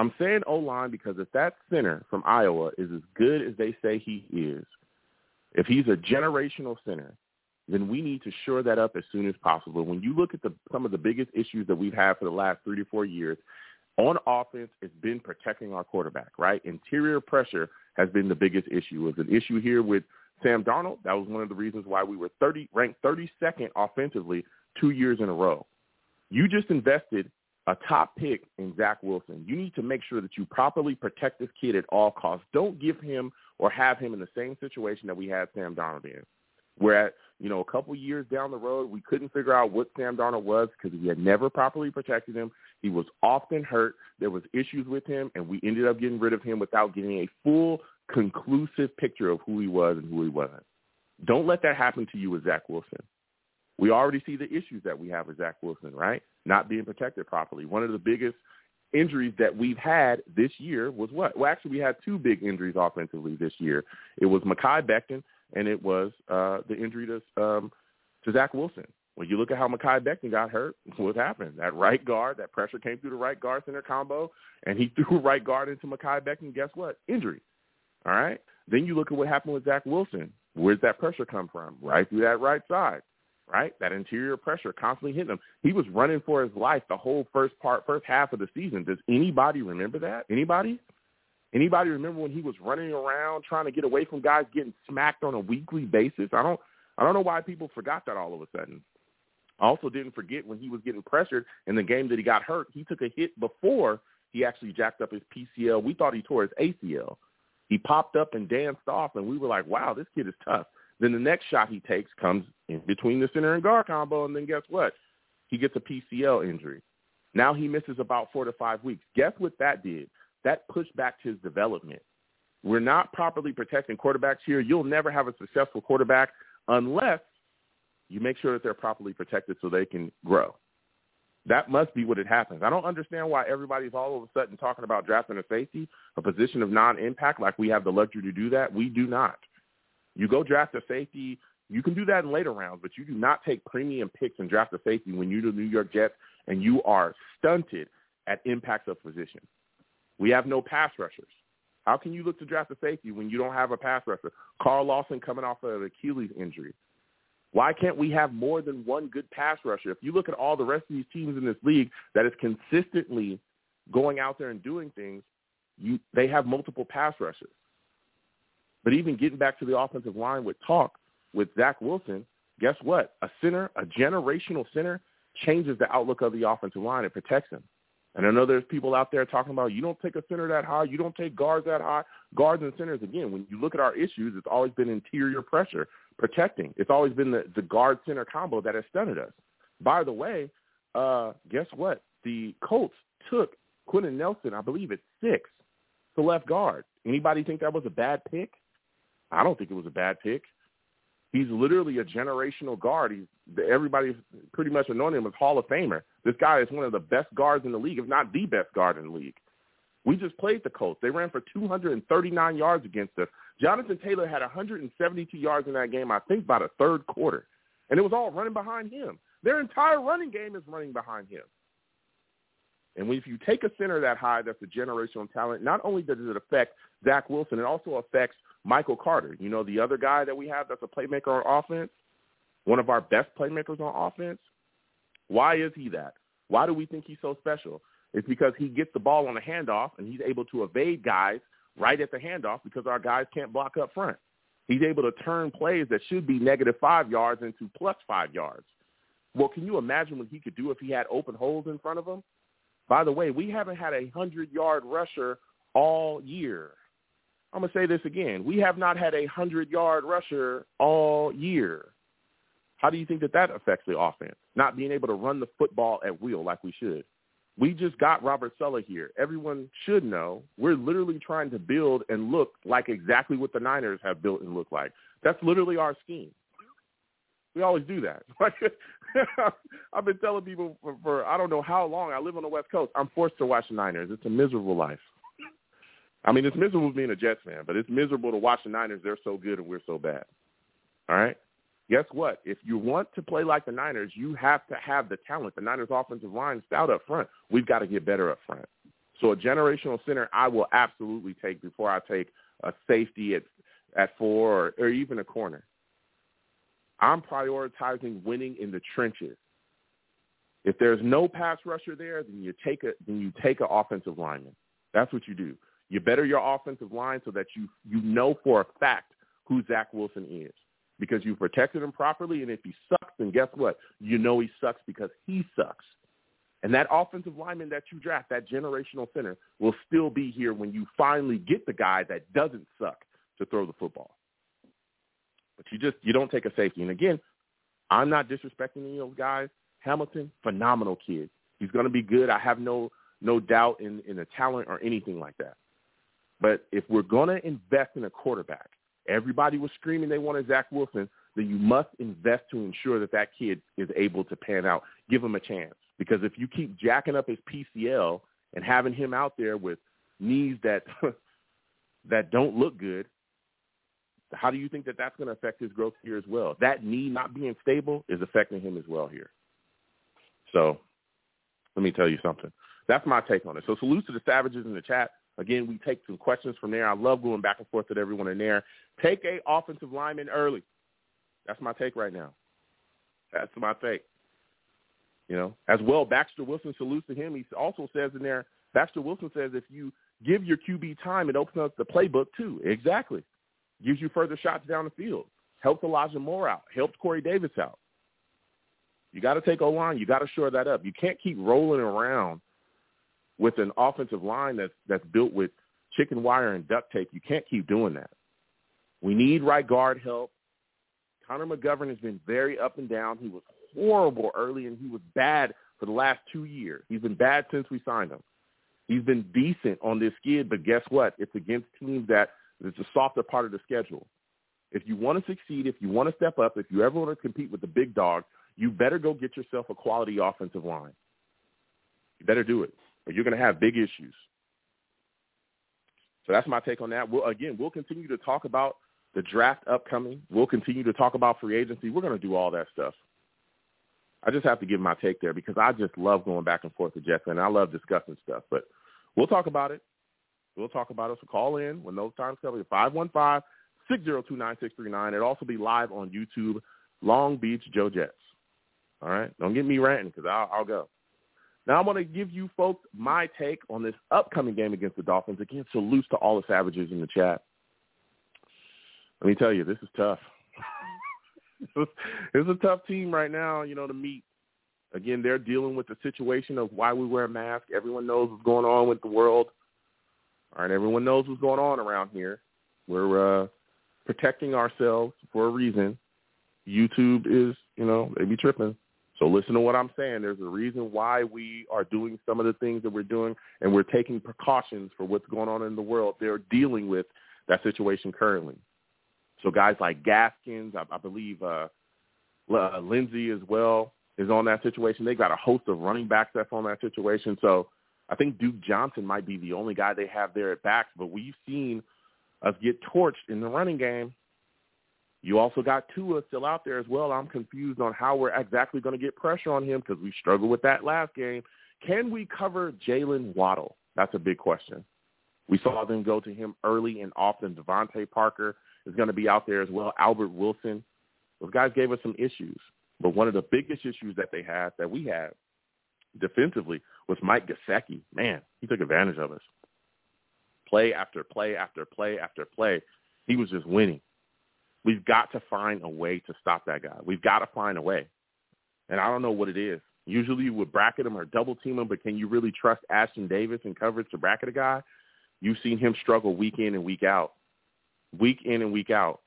I'm saying O-line because if that center from Iowa is as good as they say he is, if he's a generational center, then we need to shore that up as soon as possible. When you look at the, some of the biggest issues that we've had for the last three to four years, on offense, it's been protecting our quarterback, right? Interior pressure has been the biggest issue. It was an issue here with Sam Darnold. That was one of the reasons why we were 30 ranked 32nd offensively two years in a row. You just invested a top pick in Zach Wilson. You need to make sure that you properly protect this kid at all costs. Don't give him or have him in the same situation that we had Sam Darnold in. Where at, you know, a couple years down the road, we couldn't figure out what Sam Darnold was because we had never properly protected him. He was often hurt. There was issues with him, and we ended up getting rid of him without getting a full, conclusive picture of who he was and who he wasn't. Don't let that happen to you with Zach Wilson. We already see the issues that we have with Zach Wilson, right? Not being protected properly. One of the biggest injuries that we've had this year was what? Well, actually, we had two big injuries offensively this year. It was Mekhi Becton, and it was uh, the injury to um, to Zach Wilson. When you look at how Mekhi Becton got hurt, <laughs> what happened? That right guard, that pressure came through the right guard center combo, and he <laughs> threw a right guard into Mekhi Becton. Guess what? Injury. All right. Then you look at what happened with Zach Wilson. Where's that pressure come from? Right through that right side. Right, that interior pressure constantly hitting him. He was running for his life the whole first part, first half of the season. Does anybody remember that? Anybody? Anybody remember when he was running around trying to get away from guys getting smacked on a weekly basis? I don't I don't know why people forgot that all of a sudden. I also didn't forget when he was getting pressured in the game that he got hurt. He took a hit before he actually jacked up his PCL. We thought he tore his ACL. He popped up and danced off, and we were like, wow, this kid is tough. Then the next shot he takes comes in between the center and guard combo, and then guess what? He gets a PCL injury. Now he misses about four to five weeks. Guess what that did? That pushed back his development. We're not properly protecting quarterbacks here. You'll never have a successful quarterback unless you make sure that they're properly protected so they can grow. That must be what it happens. I don't understand why everybody's all of a sudden talking about drafting a safety, a position of non-impact, like we have the luxury to do that. We do not. You go draft a safety. You can do that in later rounds, but you do not take premium picks and draft a safety when you're the New York Jets and you are stunted at impacts of position. We have no pass rushers. How can you look to draft a safety when you don't have a pass rusher? Carl Lawson coming off of an Achilles injury. Why can't we have more than one good pass rusher? If you look at all the rest of these teams in this league that is consistently going out there and doing things, you, they have multiple pass rushers. But even getting back to the offensive line with talk with Zach Wilson, guess what? A center, a generational center, changes the outlook of the offensive line. It protects him. And I know there's people out there talking about you don't take a center that high, you don't take guards that high. Guards and centers, again, when you look at our issues, it's always been interior pressure protecting. It's always been the, the guard center combo that has stunted us. By the way, uh, guess what? The Colts took Quenton Nelson, I believe, at six to left guard. Anybody think that was a bad pick? I don't think it was a bad pick. He's literally a generational guard. He's everybody's pretty much anointed him as Hall of Famer. This guy is one of the best guards in the league, if not the best guard in the league. We just played the Colts. They ran for 239 yards against us. Jonathan Taylor had 172 yards in that game, I think, by the third quarter. And it was all running behind him. Their entire running game is running behind him. And if you take a center that high, that's a generational talent, not only does it affect Zach Wilson, it also affects Michael Carter. You know, the other guy that we have that's a playmaker on offense, one of our best playmakers on offense. Why is he that? Why do we think he's so special? It's because he gets the ball on a handoff and he's able to evade guys right at the handoff because our guys can't block up front. He's able to turn plays that should be negative five yards into plus five yards. Well, can you imagine what he could do if he had open holes in front of him? By the way, we haven't had a 100-yard rusher all year. I'm going to say this again. We have not had a 100-yard rusher all year. How do you think that that affects the offense? Not being able to run the football at will like we should. We just got Robert Saleh here. Everyone should know we're literally trying to build and look like exactly what the Niners have built and look like. That's literally our scheme. We always do that. <laughs> <laughs> I've been telling people for, for I don't know how long. I live on the West Coast. I'm forced to watch the Niners. It's a miserable life. I mean, it's miserable being a Jets fan, but it's miserable to watch the Niners. They're so good and we're so bad. All right guess what? If you want to play like the Niners, you have to have the talent. The Niners offensive line stout up front. We've got to get better up front. So a generational center I will absolutely take before I take a safety at at four or, or even a corner. I'm prioritizing winning in the trenches. If there's no pass rusher there, then you take a then you take an offensive lineman. That's what you do. You better your offensive line so that you you know for a fact who Zach Wilson is because you protected him properly. And if he sucks, then guess what? You know he sucks because he sucks. And that offensive lineman that you draft, that generational center, will still be here when you finally get the guy that doesn't suck to throw the football. But you just you don't take a safety. And again, I'm not disrespecting any of those guys. Hamilton, phenomenal kid. He's going to be good. I have no no doubt in in the talent or anything like that. But if we're going to invest in a quarterback, everybody was screaming they wanted Zach Wilson, then you must invest to ensure that that kid is able to pan out. Give him a chance. Because if you keep jacking up his PCL and having him out there with knees that <laughs> that don't look good, how do you think that that's going to affect his growth here as well? That knee not being stable is affecting him as well here. So let me tell you something. That's my take on it. So salute to the savages in the chat. Again, we take some questions from there. I love going back and forth with everyone in there. Take a offensive lineman early. That's my take right now. That's my take. You know, as well, Baxter Wilson salutes to him. He also says in there, Baxter Wilson says if you give your QB time, it opens up the playbook too. Exactly. Gives you further shots down the field. Helps Elijah Moore out. Helps Corey Davis out. You got to take O-line. You got to shore that up. You can't keep rolling around with an offensive line that's that's built with chicken wire and duct tape. You can't keep doing that. We need right guard help. Connor McGovern has been very up and down. He was horrible early, and he was bad for the last two years. He's been bad since we signed him. He's been decent on this skid, but guess what? It's against teams that it's a softer part of the schedule. If you want to succeed, if you want to step up, if you ever want to compete with the big dog, you better go get yourself a quality offensive line. You better do it, or you're going to have big issues. So that's my take on that. We'll, again, we'll continue to talk about the draft upcoming. We'll continue to talk about free agency. We're going to do all that stuff. I just have to give my take there because I just love going back and forth with Jeff, and I love discussing stuff. But we'll talk about it. We'll talk about it. So call in when those times come. 515-602-9639. It'll also be live on YouTube, Long Beach Joe Jets. All right? Don't get me ranting because I'll, I'll go. Now I want to give you folks my take on this upcoming game against the Dolphins. Again, salutes to all the savages in the chat. Let me tell you, this is tough. <laughs> it's a tough team right now, you know, to meet. Again, they're dealing with the situation of why we wear masks. Everyone knows what's going on with the world. All right, everyone knows what's going on around here. We're uh, protecting ourselves for a reason. YouTube is, you know, they be tripping. So listen to what I'm saying. There's a reason why we are doing some of the things that we're doing, and we're taking precautions for what's going on in the world. They're dealing with that situation currently. So guys like Gaskins, I, I believe uh, uh, Lindsay as well is on that situation. They got a host of running backs that's on that situation. So I think Duke Johnson might be the only guy they have there at backs. But we've seen us get torched in the running game. You also got Tua still out there as well. I'm confused on how we're exactly going to get pressure on him because we struggled with that last game. Can we cover Jaylen Waddle? That's a big question. We saw them go to him early and often. DeVante Parker is going to be out there as well. Albert Wilson. Those guys gave us some issues. But one of the biggest issues that they had, that we had defensively, was Mike Gesicki. Man, he took advantage of us. Play after play after play after play. He was just winning. We've got to find a way to stop that guy. We've got to find a way. And I don't know what it is. Usually you would bracket him or double team him, but can you really trust Ashtyn Davis in coverage to bracket a guy? You've seen him struggle week in and week out week in and week out.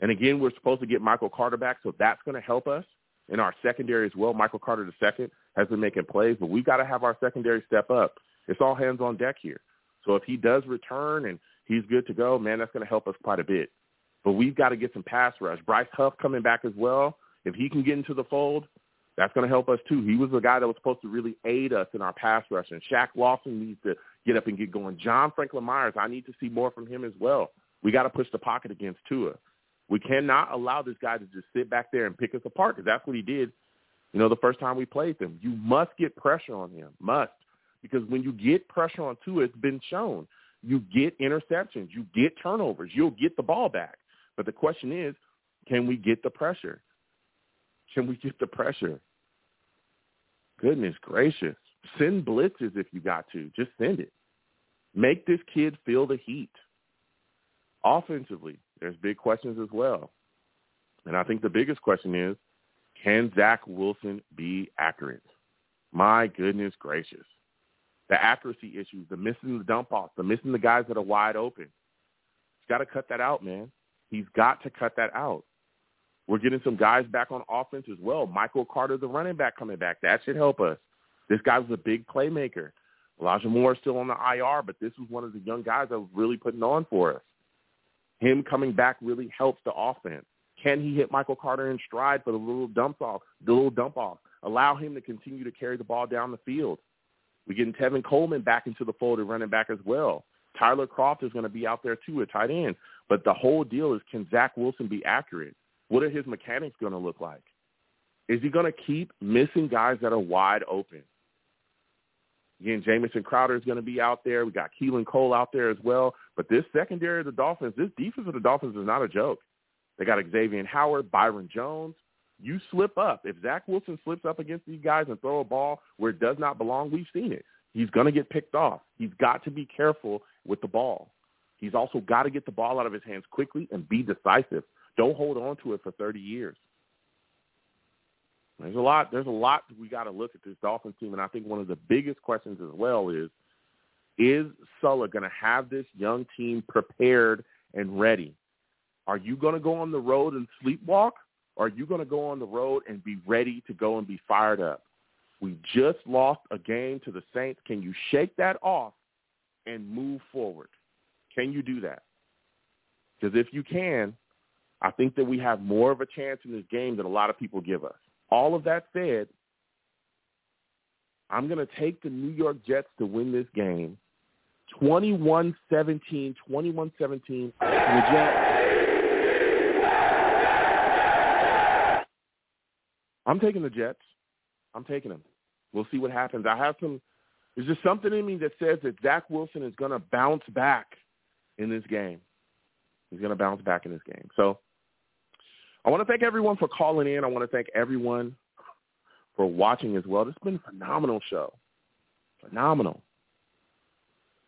And again, we're supposed to get Michael Carter back, so that's going to help us in our secondary as well. Michael Carter the second has been making plays, but we've got to have our secondary step up. It's all hands on deck here. So if he does return and he's good to go, man, that's going to help us quite a bit. But we've got to get some pass rush. Bryce Huff coming back as well. If he can get into the fold, that's going to help us too. He was the guy that was supposed to really aid us in our pass rush. And Shaq Lawson needs to get up and get going. John Franklin Myers, I need to see more from him as well. We got to push the pocket against Tua. We cannot allow this guy to just sit back there and pick us apart because that's what he did, you know, the first time we played them. You must get pressure on him, must, because when you get pressure on Tua, it's been shown. You get interceptions, you get turnovers, you'll get the ball back. But the question is, can we get the pressure? Can we get the pressure? Goodness gracious. Send blitzes if you got to. Just send it. Make this kid feel the heat. Offensively, there's big questions as well. And I think the biggest question is, can Zach Wilson be accurate? My goodness gracious. The accuracy issues, the missing the dump off, the missing the guys that are wide open. He's got to cut that out, man. He's got to cut that out. We're getting some guys back on offense as well. Michael Carter, the running back, coming back. That should help us. This guy was a big playmaker. Elijah Moore is still on the IR, but this was one of the young guys that was really putting on for us. Him coming back really helps the offense. Can he hit Michael Carter in stride for the little dump off, the little dump off? Allow him to continue to carry the ball down the field. We're getting Tevin Coleman back into the fold and running back as well. Tyler Kroft is going to be out there too at tight end. But the whole deal is can Zach Wilson be accurate? What are his mechanics going to look like? Is he going to keep missing guys that are wide open? Again, Jamison Crowder is going to be out there. We got Keelan Cole out there as well. But this secondary of the Dolphins, this defense of the Dolphins is not a joke. They got Xavier Howard, Byron Jones. You slip up. If Zach Wilson slips up against these guys and throw a ball where it does not belong, we've seen it. He's going to get picked off. He's got to be careful with the ball. He's also got to get the ball out of his hands quickly and be decisive. Don't hold on to it for 30 years. There's a lot. There's a lot we got to look at this Dolphins team, and I think one of the biggest questions as well is: Is Saleh going to have this young team prepared and ready? Are you going to go on the road and sleepwalk, or are you going to go on the road and be ready to go and be fired up? We just lost a game to the Saints. Can you shake that off and move forward? Can you do that? Because if you can, I think that we have more of a chance in this game than a lot of people give us. All of that said, I'm going to take the New York Jets to win this game 21-17, 21-17. The Jets. I'm taking the Jets. I'm taking them. We'll see what happens. I have some. There's just something in me that says that Zach Wilson is going to bounce back in this game. He's going to bounce back in this game. So I want to thank everyone for calling in. I want to thank everyone for watching as well. This has been a phenomenal show. Phenomenal.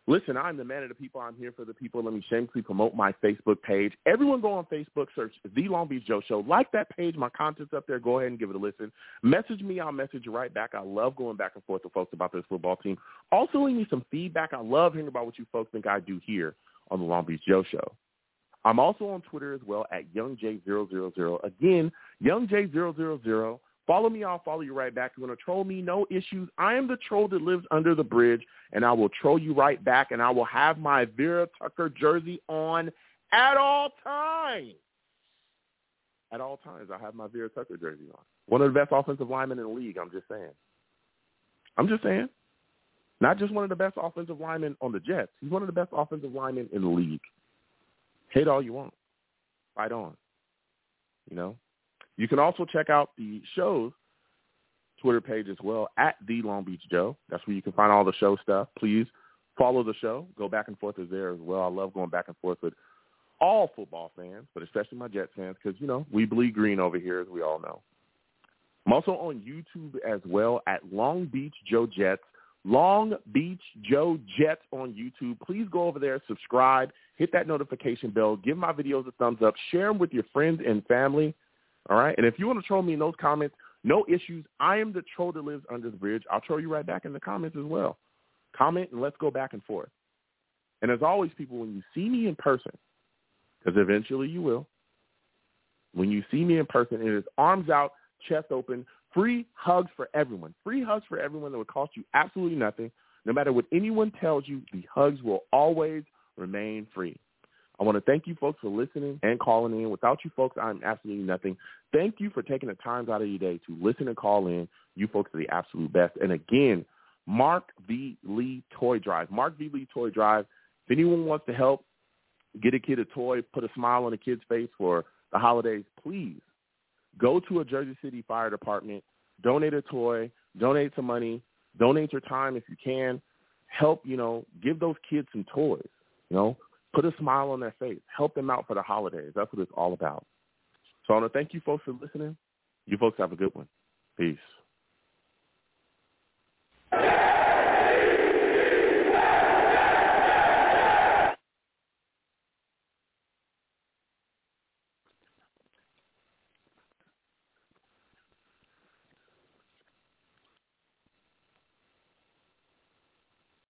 Listen, I'm the man of the people. I'm here for the people. Let me shamelessly promote my Facebook page. Everyone go on Facebook, search The Long Beach Joe Show. Like that page. My content's up there. Go ahead and give it a listen. Message me. I'll message you right back. I love going back and forth with folks about this football team. Also, leave me some feedback. I love hearing about what you folks think I do here on The Long Beach Joe Show. I'm also on Twitter as well at YoungJ000. Again, YoungJ000. Follow me, I'll follow you right back. You want to troll me? No issues. I am the troll that lives under the bridge, and I will troll you right back, and I will have my Vera Tucker jersey on at all times. At all times, I have my Vera Tucker jersey on. One of the best offensive linemen in the league, I'm just saying. I'm just saying. Not just one of the best offensive linemen on the Jets. He's one of the best offensive linemen in the league. Hate all you want. Fight on. You know? You can also check out the show's Twitter page as well at the Long Beach Joe. That's where you can find all the show stuff. Please follow the show. Go back and forth is there as well. I love going back and forth with all football fans, but especially my Jets fans because, you know, we bleed green over here, as we all know. I'm also on YouTube as well at Long Beach Joe Jets. Long Beach Joe Jets on YouTube. Please go over there, subscribe, hit that notification bell, give my videos a thumbs up, share them with your friends and family. All right. And if you want to troll me in those comments, no issues. I am the troll that lives under the bridge. I'll troll you right back in the comments as well. Comment and let's go back and forth. And as always, people, when you see me in person, because eventually you will, when you see me in person, it is arms out, chest open, free hugs for everyone. Free hugs for everyone that would cost you absolutely nothing. No matter what anyone tells you, the hugs will always remain free. I want to thank you folks for listening and calling in. Without you folks, I'm absolutely nothing. Thank you for taking the time out of your day to listen and call in. You folks are the absolute best. And again, Mark V. Lee Toy Drive. Mark V. Lee Toy Drive. If anyone wants to help get a kid a toy, put a smile on a kid's face for the holidays, please go to a Jersey City Fire Department, donate a toy, donate some money, donate your time if you can. Help, you know, give those kids some toys. You know, Put a smile on their face. Help them out for the holidays. That's what it's all about. So I want to thank you folks for listening. You folks have a good one. Peace.